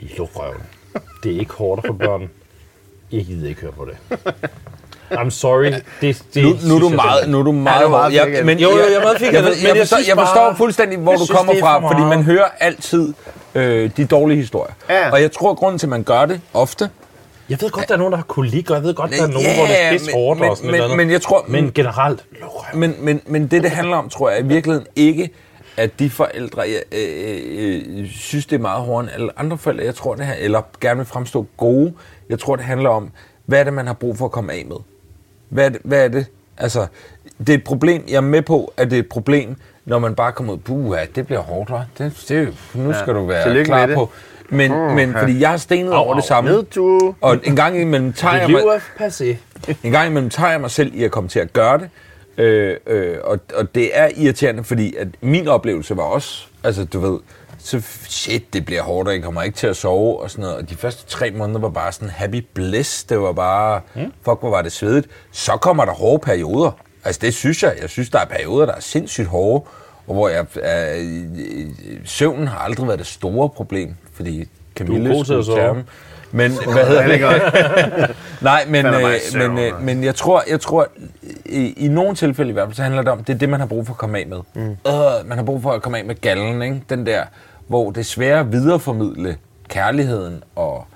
Luk røven. Det er ikke hårdt for børn. Jeg gider ikke høre på det. I'm sorry. Det, det Nu, nu, er du meget, nu er du meget, du meget hård. jeg, men, Jo, jo, jeg er meget firkantet, jeg, men jeg, jeg forstår, jeg forstår bare- fuldstændig, hvor jeg du synes, kommer er fra, for fordi man hører altid øh, de dårlige historier. Ja. Og jeg tror, grunden til, at man gør det ofte, Jeg ved godt, der er nogen, der har kolik, og jeg ved godt, der er nogen, hvor det er pisse hårdt og sådan men, noget. men, men jeg tror, men generelt, men, men, men det, det handler om, tror jeg, i virkeligheden ikke, at de forældre jeg, øh, øh, synes, det er meget hårdere end alle andre forældre, jeg tror det her, eller gerne vil fremstå gode. Jeg tror, det handler om, hvad er det, man har brug for at komme af med? Hvad er det? Hvad er det? Altså, det er et problem. Jeg er med på, at det er et problem, når man bare kommer ud, puh, ja, det bliver hårdt, hva'? Det, det, nu skal du være klar med det. på. Men, men fordi jeg har stenet over det samme. Nedtur. Og en gang imellem tager jeg mig, en gang imellem tager jeg mig selv i at komme til at gøre det. Øh, øh, og, og det er irriterende, fordi at min oplevelse var også, altså du ved, så shit, det bliver hårdt, og jeg kommer ikke til at sove og sådan noget. Og de første tre måneder var bare sådan happy bliss. Det var bare, mm. fuck, hvor var det svedigt. Så kommer der hårde perioder. Altså det synes jeg. Jeg synes, der er perioder, der er sindssygt hårde. Og hvor jeg, øh, søvnen har aldrig været det store problem, fordi Camille at skulle dem. Men hvad hedder det? Nej, men, øh, men, øh, men jeg tror, jeg tror i, i nogle tilfælde i hvert fald, så handler det om, det er det, man har brug for at komme af med. Mm. Øh, man har brug for at komme af med gallen, ikke? Den der, hvor det er svært at videreformidle kærligheden og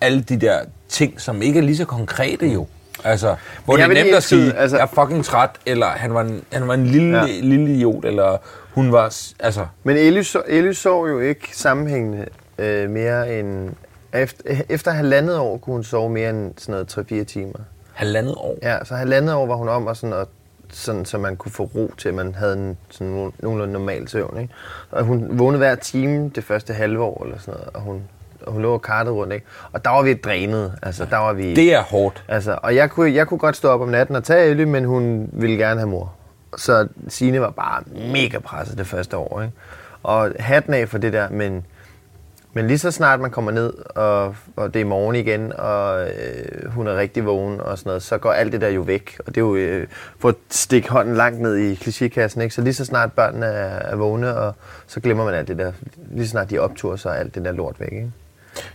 alle de der ting, som ikke er lige så konkrete jo. Altså, hvor det er nemt at sige, altså- jeg er fucking træt, eller han var en, han var en lille, Ja. lille idiot, eller hun var, altså, Men Elly, så, Elly sov jo ikke sammenhængende øh, mere end... Efter, efter halvandet år kunne hun sove mere end sådan noget 3-4 timer. halvandet år. Ja, så halvandet år var hun om, og sådan, og, sådan, så man kunne få ro til, at man havde en sådan no- nogenlunde normal søvn. Ikke? Og hun vågnede hver time det første halve år, eller sådan noget, og hun, og hun lå og kartede rundt. Ikke? Og der var vi drænet. Altså, der var vi... Det er hårdt. Altså, og jeg kunne, jeg kunne godt stå op om natten og tage Elly, men hun ville gerne have mor. Så Signe var bare mega presset det første år. Ikke? Og hatten af for det der, men, men lige så snart man kommer ned, og, og det er morgen igen, og øh, hun er rigtig vågen og sådan noget, så går alt det der jo væk. Og det er jo øh, for at stikke hånden langt ned i klichékassen, ikke? Så lige så snart børnene er, er vågne, og så glemmer man alt det der. Lige så snart de optur, så er alt det der lort væk, ikke?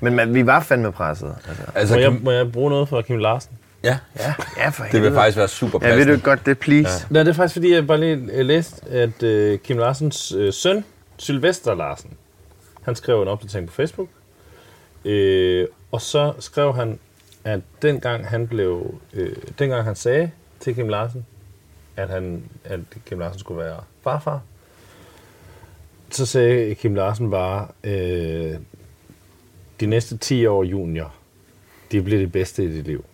Men man, vi var fandme presset. Altså. Altså, Må jeg, må jeg bruge noget fra Kim Larsen? ja, Ja, ja, for det vil helvede. faktisk være super Ja, ved passende. du godt det, please? Nej, det er faktisk fordi, jeg bare lige øh, læste, at øh, Kim Larsens øh, søn, Sylvester Larsen, han skrev en opdatering på Facebook. Øh, og så skrev han, at dengang han blev, øh, dengang han sagde til Kim Larsen, at, han, at Kim Larsen skulle være farfar, så sagde Kim Larsen bare, øh, de næste 10 år junior, de bliver det bedste i dit liv.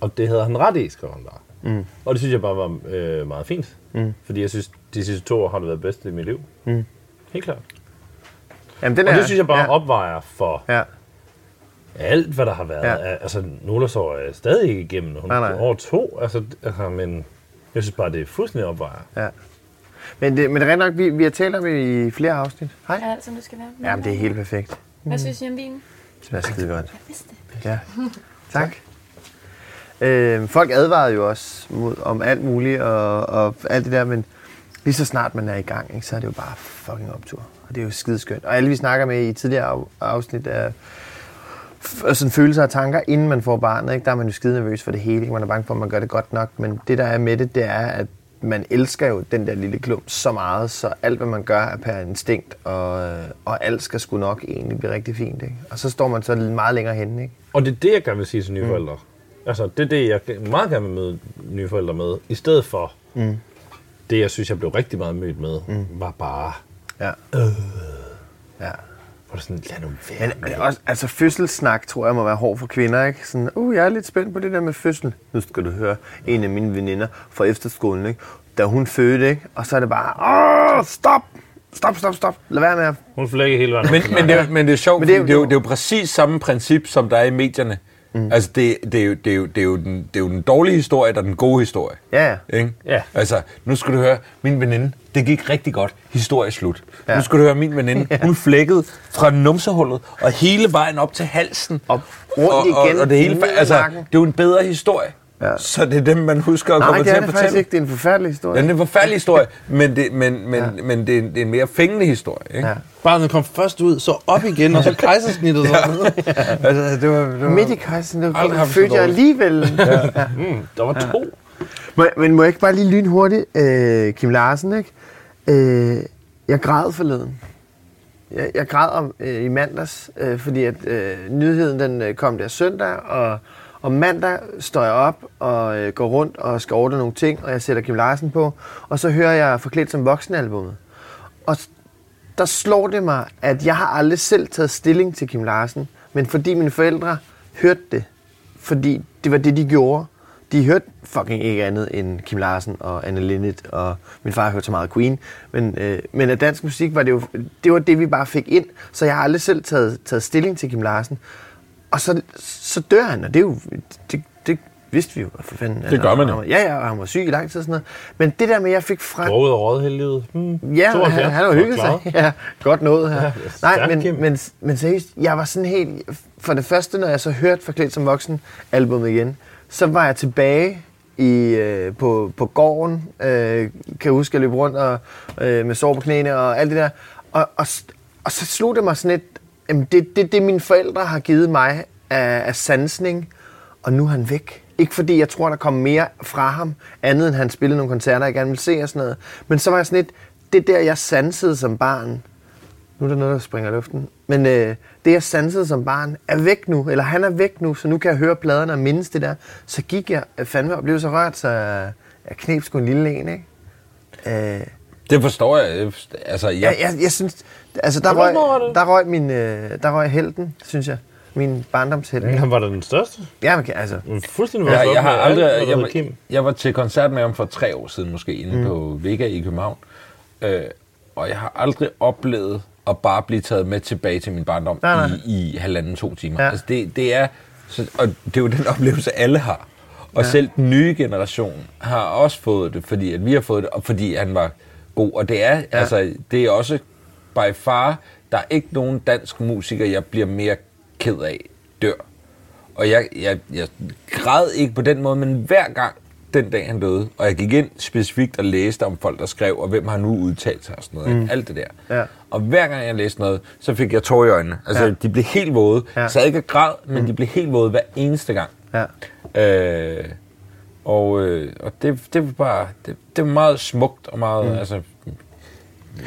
Og det havde han ret i, skrev han bare. Mm. Og det synes jeg bare var øh, meget fint. Mm. Fordi jeg synes, de sidste to år har det været bedst i mit liv. Mm. Helt klart. Jamen, den Og er, det synes jeg bare ja, opvejer for Ja. alt, hvad der har været. Ja. Altså, så er stadig ikke igennem. Hun Nej, nej. over to. Altså, altså, men jeg synes bare, det er fuldstændig opvejer. ja. Men det, men det er rent nok, vi, vi har talt om det i flere afsnit. Hej. Ja, som det skal være. Jamen, det er helt perfekt. Hvad synes I om vinen? Det er skide godt. Jeg vidste det. Ja. Tak. Øh, folk advarede jo også mod, om alt muligt og, og alt det der, men lige så snart man er i gang, ikke, så er det jo bare fucking optur. Og det er jo skideskønt. Og alle vi snakker med i tidligere af, afsnit er f- sådan følelser og tanker, inden man får barnet. Ikke? Der er man jo skide nervøs for det hele. ikke? Man er bange for, at man gør det godt nok. Men det, der er med det, det er, at man elsker jo den der lille klump så meget, så alt, hvad man gør, er per instinkt, og, og alt skal sgu nok egentlig blive rigtig fint. Ikke? Og så står man så meget længere henne. Ikke? Og det er det, jeg gerne vil sige til nye mm. forældre. Altså, det er det, jeg meget gerne vil møde nye forældre med. I stedet for mm. Det, jeg synes, jeg blev rigtig meget mødt med, mm. var bare... Ja. Ja. Hvor det sådan, lad nu være Men, med men også, altså fødselssnak tror jeg må være hård for kvinder, ikke? Sådan, uh, jeg er lidt spændt på det der med fødsel. Nu skal du høre en af mine veninder fra efterskolen, ikke? Da hun fødte, ikke? Og så er det bare, åh, stop! Stop, stop, stop. Lad være med at... Hun flækker hele vejen. Men, men, det, er- men det er sjovt, Men det er det, er jo, det er jo præcis samme princip, som der er i medierne. Mm. Altså, det, det, er jo, det, er jo, det, er jo den, det er jo den dårlige historie, der er den gode historie. Ja, ja. Ikke? Ja. Altså, nu skal du høre, min veninde, det gik rigtig godt. Historie slut. Ja. Ja. Nu skal du høre, min veninde, hun flækkede fra numsehullet og hele vejen op til halsen. Og rundt og, igen, Og, og det hele, altså, det er jo en bedre historie. Ja. Så det er dem, man husker at Nej, komme det til er at det fortælle. faktisk ikke. Det er en forfærdelig historie. Ja, det er en forfærdelig historie, men, det, men, men, ja. men det, er, en, det er en mere fængende historie. Ikke? Ja. Barnet kom først ud, så op igen, og så kejsersnittet. Så. Altså, det var, det var... Midt i kejsen, det så fødte jeg alligevel. Ja. Mm, der var to. Må, jeg- men må jeg ikke bare lige lynhurtigt, øh, Kim Larsen, ikke? Øh, jeg græd forleden. jeg, jeg græd om øh, i mandags, øh, fordi at øh, nyheden den øh, kom der søndag, og, og mandag står jeg op og øh, går rundt og skal ordne nogle ting, og jeg sætter Kim Larsen på, og så hører jeg Forklædt som voksenalbummet. Og der slår det mig, at jeg har aldrig selv taget stilling til Kim Larsen, men fordi mine forældre hørte det, fordi det var det, de gjorde. De hørte fucking ikke andet end Kim Larsen og Anne Linnet, og min far hørte så meget Queen. Men, øh, men af dansk musik var det jo det, var det, vi bare fik ind, så jeg har aldrig selv taget, taget stilling til Kim Larsen. Og så, så dør han, og det er jo, det, det vidste vi jo, for fanden. Det gør man jo. Var- Ja, ja, og han var syg i lang tid og sådan noget. Men det der med, at jeg fik fra... Ud og råd hele livet. Hmm. Ja, 72. han, han har jo hygget sig. Ja, godt noget her. Ja, Nej, men, Kim. men, men seriøst, jeg var sådan helt... For det første, når jeg så hørte Forklædt som voksen albumet igen, så var jeg tilbage i, øh, på, på gården. Øh, kan huske, jeg løb rundt og, øh, med sår på knæene og alt det der. Og, og, og så slog det mig sådan lidt, jamen det, det, det mine forældre har givet mig af, af sansning, og nu er han væk. Ikke fordi jeg tror, der kommer mere fra ham, andet end han spillede nogle koncerter, jeg gerne vil se og sådan noget. Men så var jeg sådan lidt, det der, jeg sansede som barn, nu er der noget, der springer i luften, men øh, det, jeg sansede som barn, er væk nu, eller han er væk nu, så nu kan jeg høre pladerne og mindes det der. Så gik jeg øh, fandme og blev så rørt, så jeg knep sgu en lille en, ikke? Øh, det forstår jeg. Altså, jeg, jeg, jeg, jeg synes, altså der røg, der røg min, øh, der røg helten, synes jeg. Min barndomshelt. Ja, han var da den største. Ja, kan, altså, Men Fuldstændig jeg, vokset jeg, har aldrig, jeg, Kim. jeg var til koncert med ham for tre år siden måske, inde mm. på Vega i København. Øh, og jeg har aldrig oplevet at bare blive taget med tilbage til min barndom Nej, nej. i, i halvanden, to timer. Ja. Altså det, det er, så, og det er jo den oplevelse, alle har. Og ja. selv den nye generation har også fået det, fordi at vi har fået det, og fordi han var god. Og det er, ja. altså, det er også by far, der er ikke nogen dansk musiker, jeg bliver mere ked af, dør. Og jeg, jeg, jeg græd ikke på den måde, men hver gang den dag han døde, og jeg gik ind specifikt og læste om folk, der skrev, og hvem har nu udtalt sig og sådan noget, mm. alt det der. Ja. Og hver gang jeg læste noget, så fik jeg tårer i øjnene. Altså, Ja. de blev helt våde. Ja. Så jeg ikke græd, men mm. de blev helt våde hver eneste gang. ja. Øh, og øh, og det, det var bare, det, det var meget smukt og meget, mm. altså,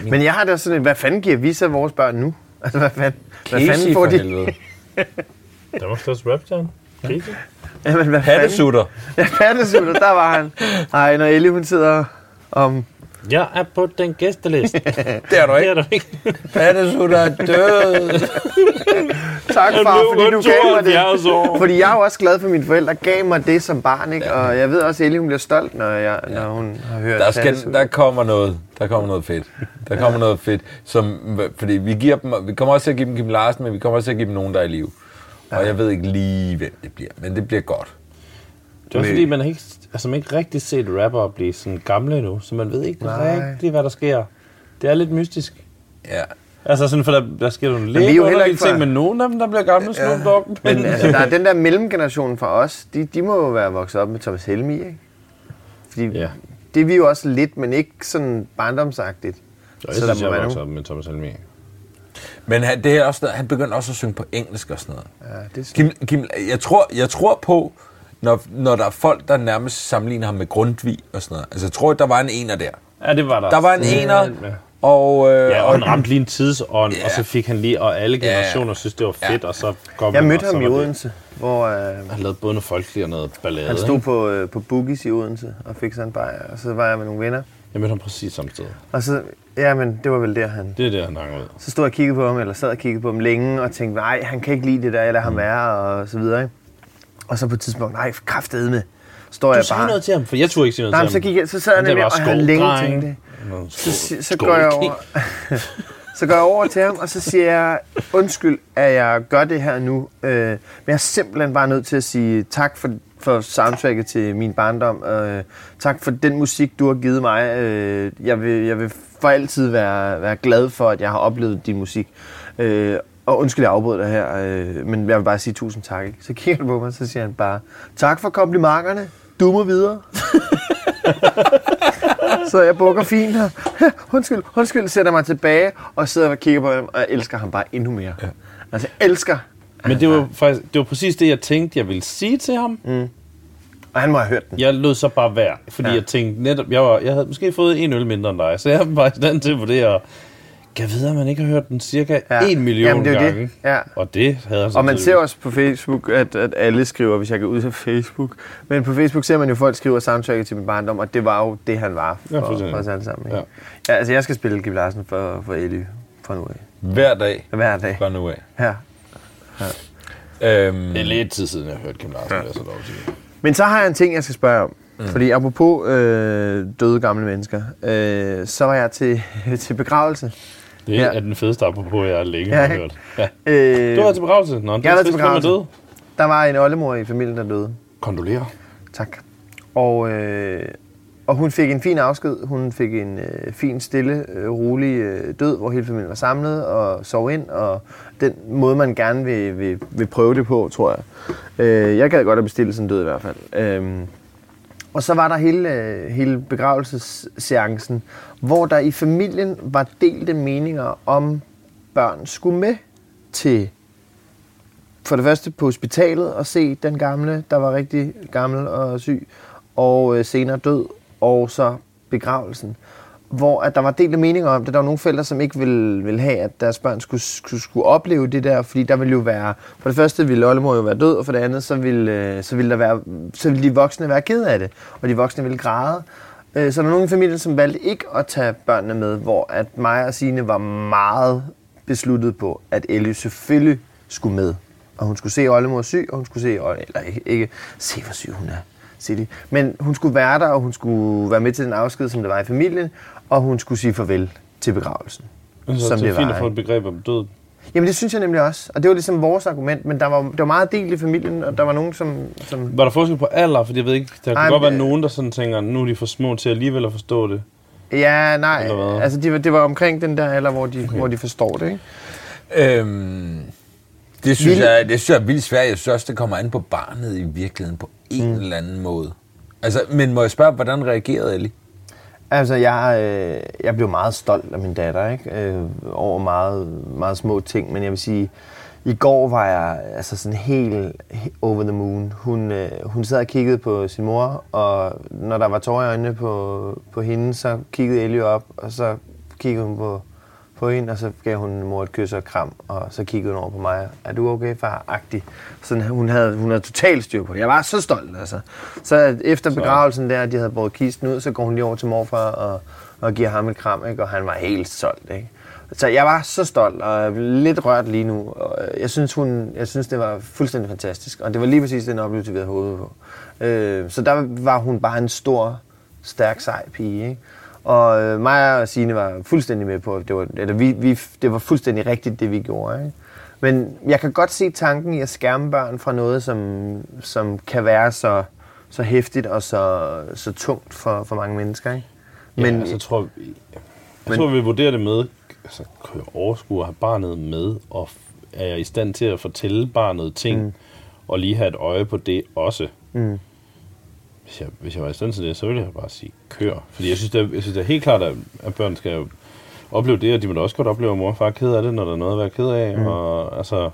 Men jeg har det også sådan, lidt, hvad fanden giver vi så vores børn nu? Altså, hvad fanden, hvad Casey fanden får for de? helvede. Danmarks største rapstjerne. Casey. Jamen, hvad fanden? Hattesutter. Ja, pattesutter, der var han. Ej, når Ellie, hun sidder om... Jeg er på den gæsteliste. Det er du det ikke. er der ikke. Hattesutter er død. Tak, far, fordi du gav mig 72 det. år. Fordi jeg er jo også glad for, at mine forældre gav mig det som barn, ikke? Og jeg ved også, at Ellie, hun bliver stolt, når, jeg, når hun har hørt Der, skal, Pattesutter. der kommer noget. Der kommer noget fedt. Der kommer noget fedt. Som, fordi vi, giver dem, vi kommer også til at give dem Kim Larsen, men vi kommer også til at give dem nogen, der er i live. Og jeg ved ikke lige, hvem det bliver. Men det bliver godt. Det er fordi, man har ikke, altså, man ikke rigtig set rapper blive sådan gamle nu, så man ved ikke Nej. rigtig, hvad der sker. Det er lidt mystisk. Ja. Altså sådan, for der, der sker nogle lidt underlige ikke fra- ting, men nogle af dem, der bliver gamle, Snoop Dogg. Men altså, der er den der mellemgeneration for os, de, de må jo være vokset op med Thomas Helmi, ikke? Fordi Ja. det er vi jo også lidt, men ikke sådan barndomsagtigt. Så jeg Så synes, der må jeg være vokset op med Thomas Helmi. Men han, det er også, noget- han begyndte også at synge på engelsk og sådan noget. Ja, det er sådan. Kim, Kim, jeg, tror, jeg tror på, når, når der er folk, der nærmest sammenligner ham med Grundtvig og sådan noget. Altså, jeg tror, der var en ener der. Ja, det var der. Der var en ener, og... Øh, Ja, og han ramte lige en tidsånd, Ja. og så fik han lige, og alle Ja. generationer synes, det var fedt, og så kom Jeg mødte ham i det- Odense, hvor øh, Han lavede både noget folkeligt og noget ballade. han stod ikke? på, øh, på Boogies i Odense og fik sådan en bajer, og så var jeg med nogle venner. Jeg mødte ham præcis samme sted. Og så, ja, men det var vel der, han... Det er det, han hang ud. Så stod jeg og kiggede på ham, eller sad og kiggede på ham længe, og tænkte, nej, han kan ikke lide det der, jeg lader ham være, og så videre, ikke? Og så på et tidspunkt, nej, kraftedeme, står Du jeg bare... noget til ham, for jeg turde ikke sige noget Nej, til så, ham. gik jeg, så sad jeg nemlig, og havde længe skoldreng. tænkt det. Noget Så, si- så går jeg over, så går jeg over til ham, og så siger jeg, undskyld, at jeg gør det her nu, øh, men jeg er simpelthen bare nødt til at sige tak for, for soundtracket til min barndom. Øh, tak for den musik, du har givet mig. Øh, jeg, vil, jeg vil for altid være, være glad for, at jeg har oplevet din musik. Øh, og undskyld, jeg afbrød dig her, øh, men jeg vil bare sige tusind tak. Ikke? Så kigger han på mig, så siger han bare, tak for komplimenterne, du må videre. Så jeg bukker fint her. Undskyld, undskyld, sætter mig tilbage og sidder og kigger på ham, og jeg elsker ham bare endnu mere. Ja. Altså, jeg elsker. Men det var faktisk det var præcis det, jeg tænkte, jeg ville sige til ham. Og han må have hørt den. Jeg lød så bare værd, fordi Ja. jeg tænkte netop, jeg, var, jeg havde måske fået en øl mindre end dig, så jeg var i stand til at vurdere, jeg vide, at man ikke har hørt den cirka Ja. 1 million Jamen, det er jo det. gange? Ja. Og det havde han Og man ser også på Facebook, at, at alle skriver, hvis jeg kan ud af Facebook. Men på Facebook ser man jo, at folk skriver soundtracket til min barndom, og det var jo det, han var Ja, for, fuldstændig. for os alle sammen. Ja. Ja. altså jeg skal spille Kim Larsen for, for Elly fra nu af. Hver dag Hver dag. fra nu af. Ja. Øhm, Det er lidt tid siden, jeg har hørt Kim Larsen, ja. det er så lov. Men så har jeg en ting, jeg skal spørge om. Mm. Fordi apropos øh, døde gamle mennesker, øh, så var jeg til, til begravelse. Det Ja. er den fedeste apropos, jeg længe Ja, har hørt. Ja. Øh, Du har til begravelse? Nå, Jeg trist, til begravelse. død. Der var en oldemor i familien, der døde. Kondolerer. Tak. Og, øh, og hun fik en fin afsked. Hun fik en øh, fin, stille, øh, rolig øh, død, hvor hele familien var samlet og sov ind. Og den måde, man gerne vil, vil, vil prøve det på, tror jeg. Øh, jeg gad godt at bestille sådan en død i hvert fald. Øh, og så var der hele, øh, hele begravelsesseancen, hvor der i familien var delte meninger om børn skulle med til for det første på hospitalet og se den gamle, der var rigtig gammel og syg, og øh, senere død, og så begravelsen. Hvor at der var delte meninger om det. Der var nogle forældre, som ikke ville, ville have, at deres børn skulle, skulle, skulle opleve det der, fordi der ville jo være, for det første ville oldemor jo være død, og for det andet, så ville, øh, så ville, der være, så ville de voksne være ked af det, og de voksne ville græde. Øh, så der var nogle familier, som valgte ikke at tage børnene med, hvor at mig og Sine var meget besluttet på, at Ellie selvfølgelig skulle med. Og hun skulle se oldemor syg, og hun skulle se, eller ikke, ikke se, hvor syg hun er, sig. Men hun skulle være der, og hun skulle være med til den afsked, som der var i familien, og hun skulle sige farvel til begravelsen. Så som det er det fint at få et begreb om død. Jamen det synes jeg nemlig også, og det var ligesom vores argument, men der var, det var meget delt i familien, og der var nogen, som... som Var der forskel på alder? Fordi jeg ved ikke, der kan Ej, godt være nogen, der sådan tænker, nu er de for små til alligevel at forstå det. ja, nej, Eller hvad? altså de, var- det var omkring den der alder, hvor de, okay. hvor de forstår det, ikke? Øhm, det, synes Vild- jeg, det synes jeg er vildt svært. Jeg synes også, det kommer an på barnet i virkeligheden på en mm. eller anden måde. Altså, men må jeg spørge, hvordan reagerede Ellie? Altså, jeg, øh, jeg blev meget stolt af min datter, ikke? Øh, over meget, meget små ting, men jeg vil sige, i går var jeg altså sådan helt over the moon. Hun, øh, hun sad og kiggede på sin mor, og når der var tårer i øjnene på, på hende, så kiggede Ellie op, og så kiggede hun på, på hende, og så gav hun mor et kys og et kram, og så kiggede hun over på mig. Er du okay, far? Agtig. Sådan, hun havde, hun havde totalt styr på det. Jeg var så stolt, altså. Så efter begravelsen der, de havde båret kisten ud, så går hun lige over til morfar og, og giver ham et kram, ikke? og han var helt solgt. Ikke? Så jeg var så stolt, og lidt rørt lige nu. Og jeg synes, hun, jeg synes, det var fuldstændig fantastisk. Og det var lige præcis den oplevelse, vi havde hovedet på. Øh, så der var hun bare en stor, stærk, sej pige. Ikke? Og øh, mig og Signe var fuldstændig med på, at det var, eller vi, vi, det var fuldstændig rigtigt, det vi gjorde. Ikke? Men jeg kan godt se tanken i at skærme børn fra noget, som, som kan være så, så hæftigt og så, så tungt for, for mange mennesker. Ikke? Men, ja, altså, jeg tror, jeg, jeg Men- tror, vi vurderer det med, altså, kan jeg overskue at have barnet med, og er jeg i stand til at fortælle barnet ting, mm. og lige have et øje på det også. Mm. Hvis, jeg, hvis jeg var i stand til det, så ville jeg bare sige, kør. Fordi jeg synes, det er, jeg synes, det er helt klart, at, at børn skal opleve det, og de må da også godt opleve, at mor og far er ked af det, når der er noget at være ked af. Mm. Og altså,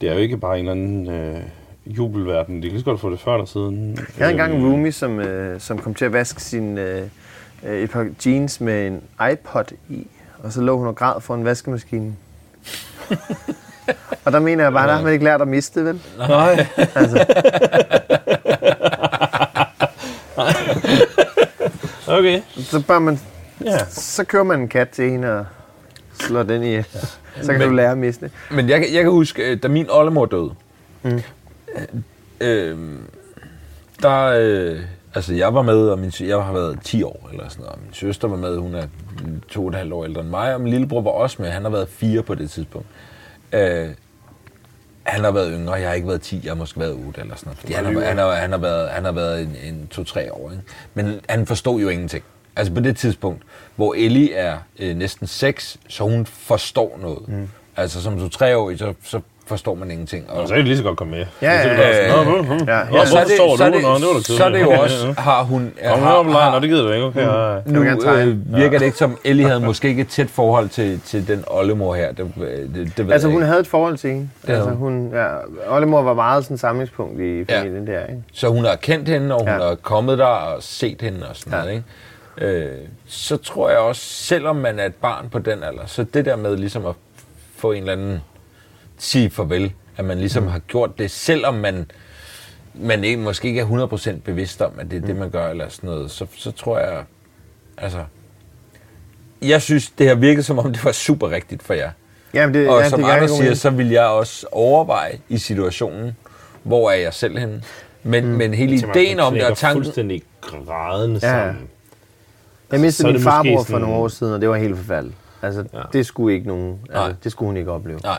det er jo ikke bare en eller anden øh, jubelverden. De kan lige så godt få det før eller siden. Jeg havde engang en Øhm, roomie, som, øh, som kom til at vaske sin, øh, øh, et par jeans med en iPod i, og så lå hun og græd for en vaskemaskine. og der mener jeg bare, der har man ikke lært at miste, vel? Nej. Altså, Okay. så, bør man, Ja. så kører man en kat til hende og slår den i. Så kan Men- du lære at miste. Men jeg, kan- jeg kan huske, øh, da min oldemor døde, mm. øh, der, øh, altså jeg var med, og min, jeg har været 10 år eller sådan noget, og min søster var med, hun er to og et halvt år ældre end mig, og min lillebror var også med, han har været fire på det tidspunkt. Øh, han har været yngre, jeg har ikke været 10, jeg har måske været 8 eller sådan noget. Han, har, han, har, han, har været, han har været en, en 2-3 år, ikke? Men han forstod jo ingenting. Altså på det tidspunkt, hvor Ellie er øh, næsten 6, så hun forstår noget. Mm. Altså som 2-3 år, så, så forstår man ingenting. Og så kan de lige så godt komme med. Ja, ja, ja, så er det, så er det, Nå, det var da så er det jo også, har hun... Kom har, op og har, det gider du ikke. Okay, ja. nu øh, virker det ikke som, Ellie havde måske ikke et tæt forhold til, til den oldemor her. Det, det, det ved Altså jeg hun havde et forhold til hende. Altså, hun. ja, Oldemor var meget sådan samlingspunkt i familien der, ikke? Så hun har kendt hende, og hun Ja. har kommet der og set hende og sådan Ja. noget, ikke? øh, så tror jeg også, selvom man er et barn på den alder, så det der med ligesom at få en eller anden sige farvel, at man ligesom har gjort det, selvom man, man ikke, måske ikke er 100% bevidst om, at det er det, man gør, eller sådan noget, så, så tror jeg, altså, jeg synes, det har virket som om, det var super rigtigt for jer. Jamen, det, Og ja, som det Anders siger, så vil jeg også overveje i situationen, hvor er jeg selv henne. Men, mm. men hele ideen om det og tanken... fuldstændig grædende Ja. sammen. Jeg Så mistede er min farmor måske for sådan- nogle år siden, og det var helt forfærdeligt. Altså, Ja. det skulle ikke nogen, Nej. altså, det skulle hun ikke opleve. Nej.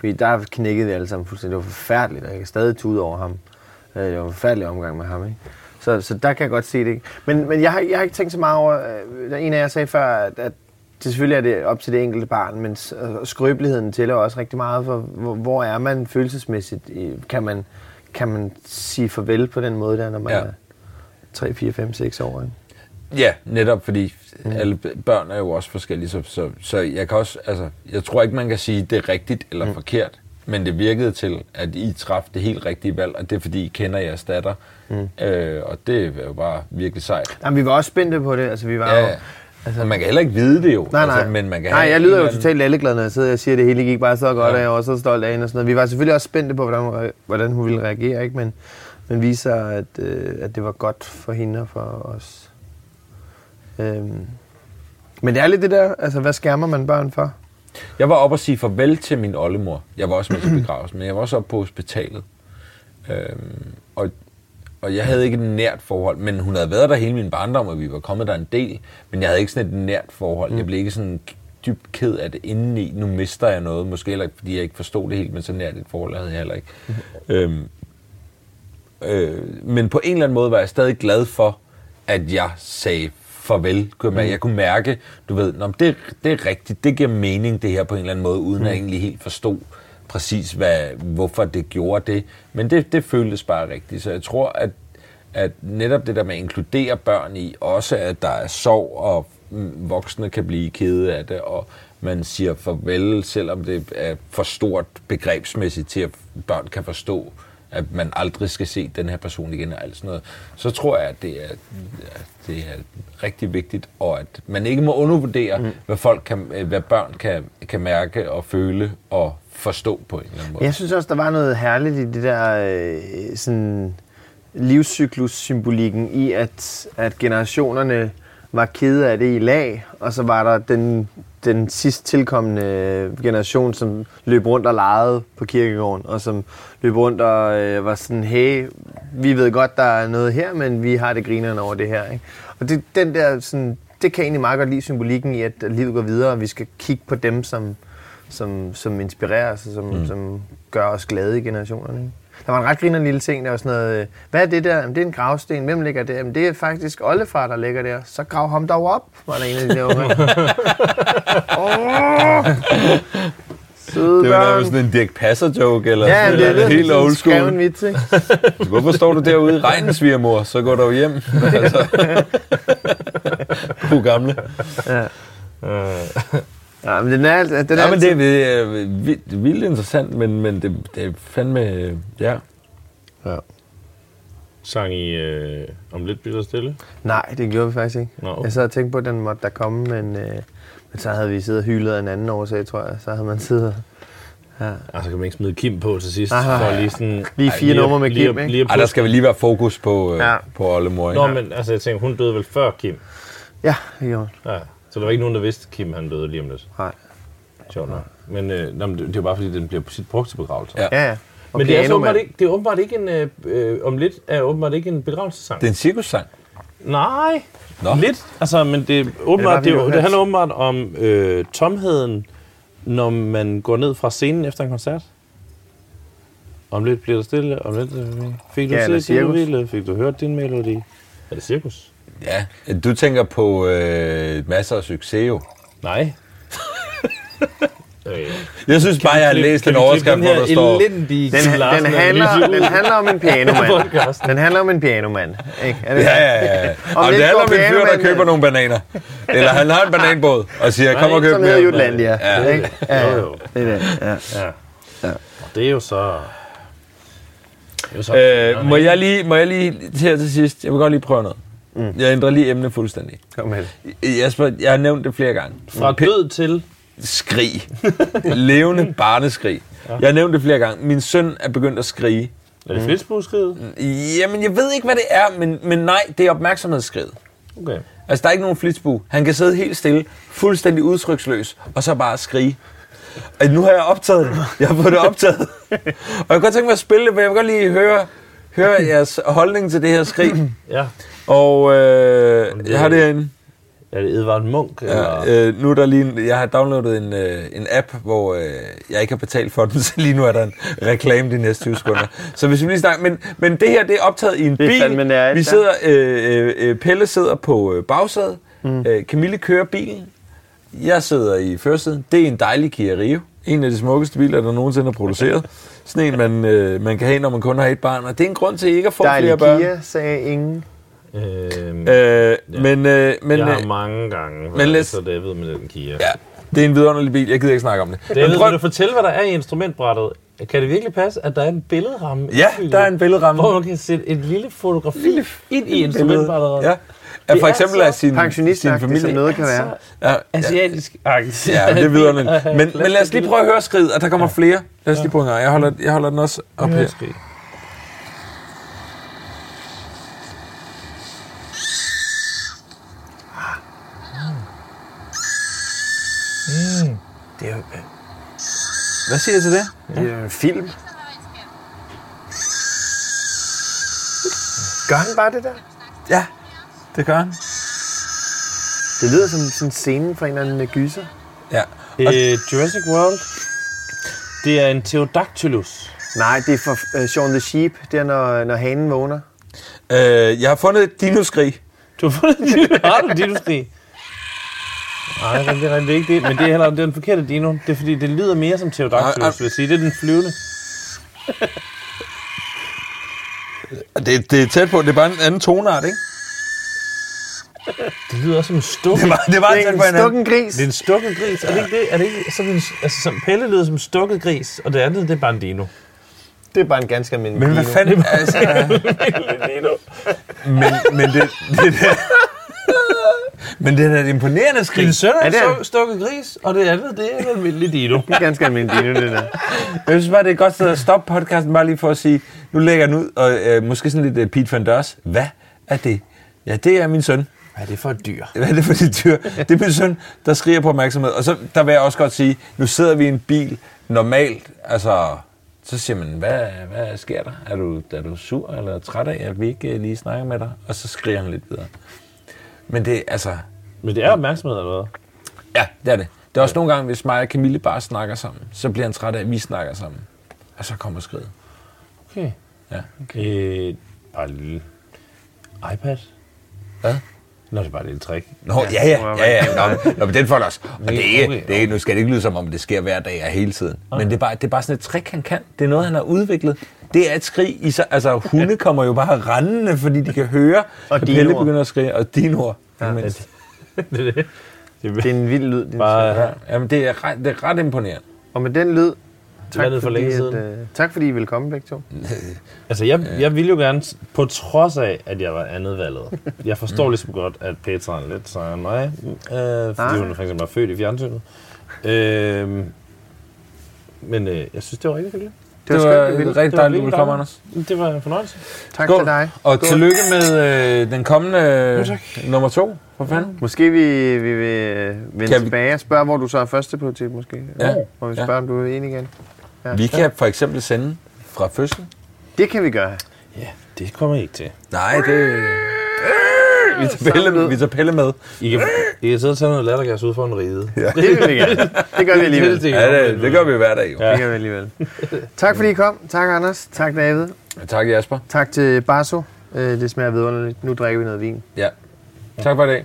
Fordi der knækkede vi alle sammen fuldstændig. Det var forfærdeligt, og jeg kan stadig tude over ham. Øh, Det var en forfærdelig omgang med ham, ikke? Så, så der kan jeg godt se det, ikke? Men, men jeg, har, jeg har ikke tænkt så meget over... øh, Der en af jer sagde før, at, at det selvfølgelig er det op til det enkelte barn, men skrøbeligheden tæller også rigtig meget for, hvor, hvor er man følelsesmæssigt? Kan man, kan man sige farvel på den måde der, når man ja. er 3, 4, 5, 6 år, ikke? Ja, netop fordi mm. alle børn er jo også forskellige, så, så, så jeg kan også, altså, jeg tror ikke, man kan sige, det er rigtigt eller mm. forkert, men det virkede til, at I traf det helt rigtige valg, og det er fordi, I kender jeres datter, mm. øh, og det er jo bare virkelig sejt. Jamen, vi var også spændte på det, altså vi var Ja, jo... Altså, man kan heller ikke vide det jo, Nej, nej. Altså, men man kan nej, jeg lyder jo anden- totalt lalleglad, når jeg sidder og siger, at det hele gik bare så godt, Ja. og jeg var så stolt af hende og sådan noget. Vi var selvfølgelig også spændte på, hvordan, hun hvordan hun ville reagere, ikke? Men, men viser, at, øh, at det var godt for hende og for os. Øhm. Men det er lidt det der, altså hvad skærmer man børn for? Jeg var oppe og sige farvel til min oldemor. Jeg var også med til begravelsen, men jeg var også oppe på hospitalet. Øhm, og, og jeg havde ikke et nært forhold, men hun havde været der hele min barndom, og vi var kommet der en del, men jeg havde ikke sådan et nært forhold. Jeg blev ikke sådan dybt ked af det indeni. Nu mister jeg noget, måske heller ikke, fordi jeg ikke forstod det helt, men så nært et forhold havde jeg heller ikke. øhm, øh, men på en eller anden måde var jeg stadig glad for, at jeg sagde farvel. Kunne jeg, jeg kunne mærke, du ved, Nå, det, det er rigtigt, det giver mening det her på en eller anden måde, uden at jeg egentlig helt forstod præcis, hvad, hvorfor det gjorde det. Men det, det føltes bare rigtigt. Så jeg tror, at, at netop det der med at inkludere børn i, også at der er sorg, og mm, voksne kan blive kede af det, og man siger farvel, selvom det er for stort begrebsmæssigt til, at børn kan forstå, at man aldrig skal se den her person igen og alt sådan noget, så tror jeg, at det er, at det er rigtig vigtigt, og at man ikke må undervurdere, mm. hvad, folk kan, hvad børn kan, kan mærke og føle og forstå på en eller anden måde. Jeg synes også, der var noget herligt i det der øh, sådan livscyklus-symbolikken i, at, at generationerne var kede af det i lag, og så var der den, den sidst tilkommende generation, som løb rundt og legede på kirkegården, og som løb rundt og øh, var sådan, hey, vi ved godt, der er noget her, men vi har det grinerne over det her. Ikke? Og det, den der, sådan, det kan jeg egentlig meget godt lide symbolikken i, at livet går videre, og vi skal kigge på dem, som, som, som inspirerer os, og som, mm. som gør os glade i generationerne. Ikke? Der var en ret grinerende lille ting, der var sådan noget, øh, hvad er det der? Jamen, det er en gravsten. Hvem ligger der? Jamen, det er faktisk oldefar, der ligger der. Så grav ham dog op, var der en af de der unge. Søde Det var nærmest sådan en Dirk Passer-joke, eller Ja, sådan det er noget det. helt old Skrev en school. vits, ikke? Hvorfor står du derude i regnen, svigermor? Så går du jo hjem. altså. God gamle. Ja, men den er, den er Ja, men altid- det er øh, vildt, vildt interessant, men, men det, det er fandme... øh, Ja. Ja. Sang I øh, om lidt bliver stille? Nej, det gjorde vi faktisk ikke. Nå, okay. Jeg sad og tænkte på, at den måtte der komme, men, øh, men så havde vi siddet og hyldet af en anden årsag, tror jeg. Så havde man siddet... Ja. Altså kan man ikke smide Kim på til sidst, Nej. for lige sådan... Lige fire lige numre med lige Kim, at- ikke? Lige Ej, der skal vi lige være fokus på, øh, Ja. på oldemor. Nå, ikke? men altså, jeg tænker, hun døde vel før Kim? Ja, det gjorde hun. Ja. Så der var ikke nogen, der vidste, at Kim han døde lige om lidt. Nej. Sjovt nok. Men, øh, men det, det er jo bare, fordi den bliver sit brugt til begravelse. Ja. Ja, ja. Og Men det er, så pianomand. åbenbart ikke, det er åbenbart ikke en... Øh, øh, om lidt er åbenbart ikke en begravelsesang. Det er en cirkussang. Nej, Nå. lidt. Altså, men det, er åbenbart, fordi, det, du det, det handler åbenbart om øh, tomheden, når man går ned fra scenen efter en koncert. Om lidt bliver der stille, om lidt... øh, Fik du Ja, set cirkus. ville? Fik du hørt din melodi? Er det cirkus? Ja, du tænker på øh, masser af succes jo. Nej. øh, Jeg synes bare, jeg har læst en overskrift, hvor der står... Den, den, handler, den handler om en pianomand. Den handler om en pianomand. Ikke? Er det Ja, ja, ja. Om det handler går om en fyr, der køber nogle bananer. Eller han har en bananbåd og siger, kom og køb Som hedder mere. Jutlandia. Ja. Ikke? Ja, Jo, ja. jo. Det er det. Ja. Ja. ja. Det er jo så... Det er jo så Øh, må, jeg lige, må jeg lige her til sidst, jeg vil godt lige prøve noget. Jeg ændrer lige emne fuldstændig. Kom med det. Jasper, jeg har nævnt det flere gange. Fra død til... skrig. Levende barneskrig. Jeg har nævnt det flere gange. Min søn er begyndt at skrige. Er det flitsbugskriget? Jamen, jeg ved ikke, hvad det er, men, men nej, det er opmærksomhedsskriget. Okay. Altså, der er ikke nogen flitsbue. Han kan sidde helt stille, fuldstændig udtryksløs, og så bare skrige. Og nu har jeg optaget det. Jeg har fået det optaget. Og jeg kan godt tænke mig at spille det, for jeg vil godt lige høre, høre jeres holdning til det her skrig. Ja. Og øh, jeg har det herinde. Er det Edvard? Eller? Ja, øh, nu er der lige en, jeg har downloadet en, øh, en app, hvor øh, jeg ikke har betalt for den, så lige nu er der en reklame de næste 20 sekunder. Så hvis vi lige snakker, men, men det her det er optaget i en Det bil. nært, vi sidder, øh, øh, øh, Pelle sidder på øh, bagsædet, mm. øh, Camille kører bilen, jeg sidder i førersiden. Det er en dejlig Kia Rio. En af de smukkeste biler, der nogensinde er produceret. Sådan en, man, øh, man kan have, når man kun har et barn. Og det er en grund til ikke at få Dejlig flere børn. Kia, sagde ingen. Øhm, Øh, men, øh, men, jeg har øh, mange gange men lad- så David med den Kia. ja, det er en vidunderlig bil. Jeg gider ikke snakke om det. David, Men prøv- vil du fortælle, hvad der er i instrumentbrættet? Kan det virkelig passe, at der er en billederramme? Ja, indbygget, der er en billederramme. Hvor man kan sætte et lille fotografi lille ind i instrumentbrættet. Ja. Ja, for eksempel af sin, sin Pensionistagtigt, som familie. noget kan være. Ja, ja, Asiatisk angst. ja, det er vidunderligt. Men, men lad os lige prøve at høre skridt, og der kommer flere. Lad os lige prøve en gang. Jeg holder, jeg holder den også op her. Jo Hvad siger jeg til det? det er en film. Gør han bare det der? Ja, det gør han. Det lyder som sådan en scene fra en eller anden gyser. Ja. Øh, Jurassic World. Det er en Pterodactylus. Nej, det er for uh, Shaun the Sheep. Det er, når, når hanen vågner. Øh, jeg har fundet et dinoskrig. Du har fundet du en dinoskrig? Nej, det er rigtig ikke det. Men det er heller det er den forkerte dino. Det er fordi, det lyder mere som. Pterodactylus, vil jeg sige. Det er den flyvende. Det, det er tæt på. Det er bare en anden tonart, ikke? Det lyder også som en stuk. Det var, det var Det er en stukken gris. Det er en stukket gris. Er det ikke det? Er det ikke sådan en, altså, som Pelle lyder som en stukket gris, og det andet, det er bare en dino. Det er bare en ganske almindelig Men hvad dino. fanden? Altså, men, men det, det, det, men det er da et imponerende skrig. Din søn er, det- stuk- stukket gris, og det andet, det er en almindelig dino. Det er ganske almindelig dino, det der. Jeg synes bare, det er et godt sted at stoppe podcasten, bare lige for at sige, nu lægger den ud, og øh, måske sådan lidt uh, Pete Van Dørs. Hvad er det? Ja, det er min søn. Hvad er det for et dyr? Hvad er det for dit dyr? Det er min søn, der skriger på opmærksomhed. Og så der vil jeg også godt sige, nu sidder vi i en bil normalt, altså, så siger man, hvad, hvad sker der? Er du, er du sur eller træt af, at vi ikke øh, lige snakker med dig? Og så skriger han lidt videre. Men det altså, Men det er opmærksomhed eller hvad? ja, det er det. Det er også nogle gange, hvis mig og Camille bare snakker sammen, så bliver han træt af, at vi snakker sammen. Og så kommer skridt. Okay. Ja. Øh, bare en lille iPad. Hvad? Nå, det er bare et lille trick. Nå, ja, ja, ja, ja. Nå, nå men den får det også. Og det er ikke, Okay, det er, nu skal det ikke lyde som om, det sker hver dag og hele tiden. Men det er, bare, det er bare sådan et trick, han kan. Det er noget, han har udviklet. Det er et skrig i sig. Altså, hunde kommer jo bare rendende, fordi de kan høre, Og at Pelle begynder at skrige. Og dinoer. Ja, det er det. det, Det er en vild lyd, din Bare- ja, jamen, det er, ret, det er ret imponerende. Og med den lyd, tak for længe at, siden. øh, tak fordi I ville komme begge to. Altså, jeg, jeg ville jo gerne, på trods af, at jeg var andet valget. Jeg forstår ligesom godt, at Petra er lidt sejere end mig, øh, fordi Nej. hun for eksempel er født i fjernsynet. Øh, men øh, jeg synes, det var rigtig hyggeligt. Det var, Det var skønt, rigtig dejligt, du ville komme. Anders. Det var en fornøjelse. Tak Skål. til dig. Og tillykke med øh, den kommende øh, nummer to. For fanden. Måske vi, vi vil øh, vende Kan vi- tilbage og spørge, hvor du så er første på til, måske. Ja. Hvor vi Ja. spørger, om du er enig igen. Ja. Vi kan for eksempel sende fra fødsel. Det kan vi gøre. Ja, det kommer I ikke til. Nej, det... Vi tager Pelle med. Vi tager Pelle med. I kan, I kan sidde og tage noget lattergas ud for en ride. Ja. Det vil vi gerne. Det gør vi alligevel. Det Ja, det, det gør vi hver dag jo. Ja. gør vi alligevel. Tak fordi I kom. Tak Anders. Tak David. Tak Jasper. Tak til Basso. Øh, Det smager vidunderligt. Nu drikker vi noget vin. Ja. Tak for i dag.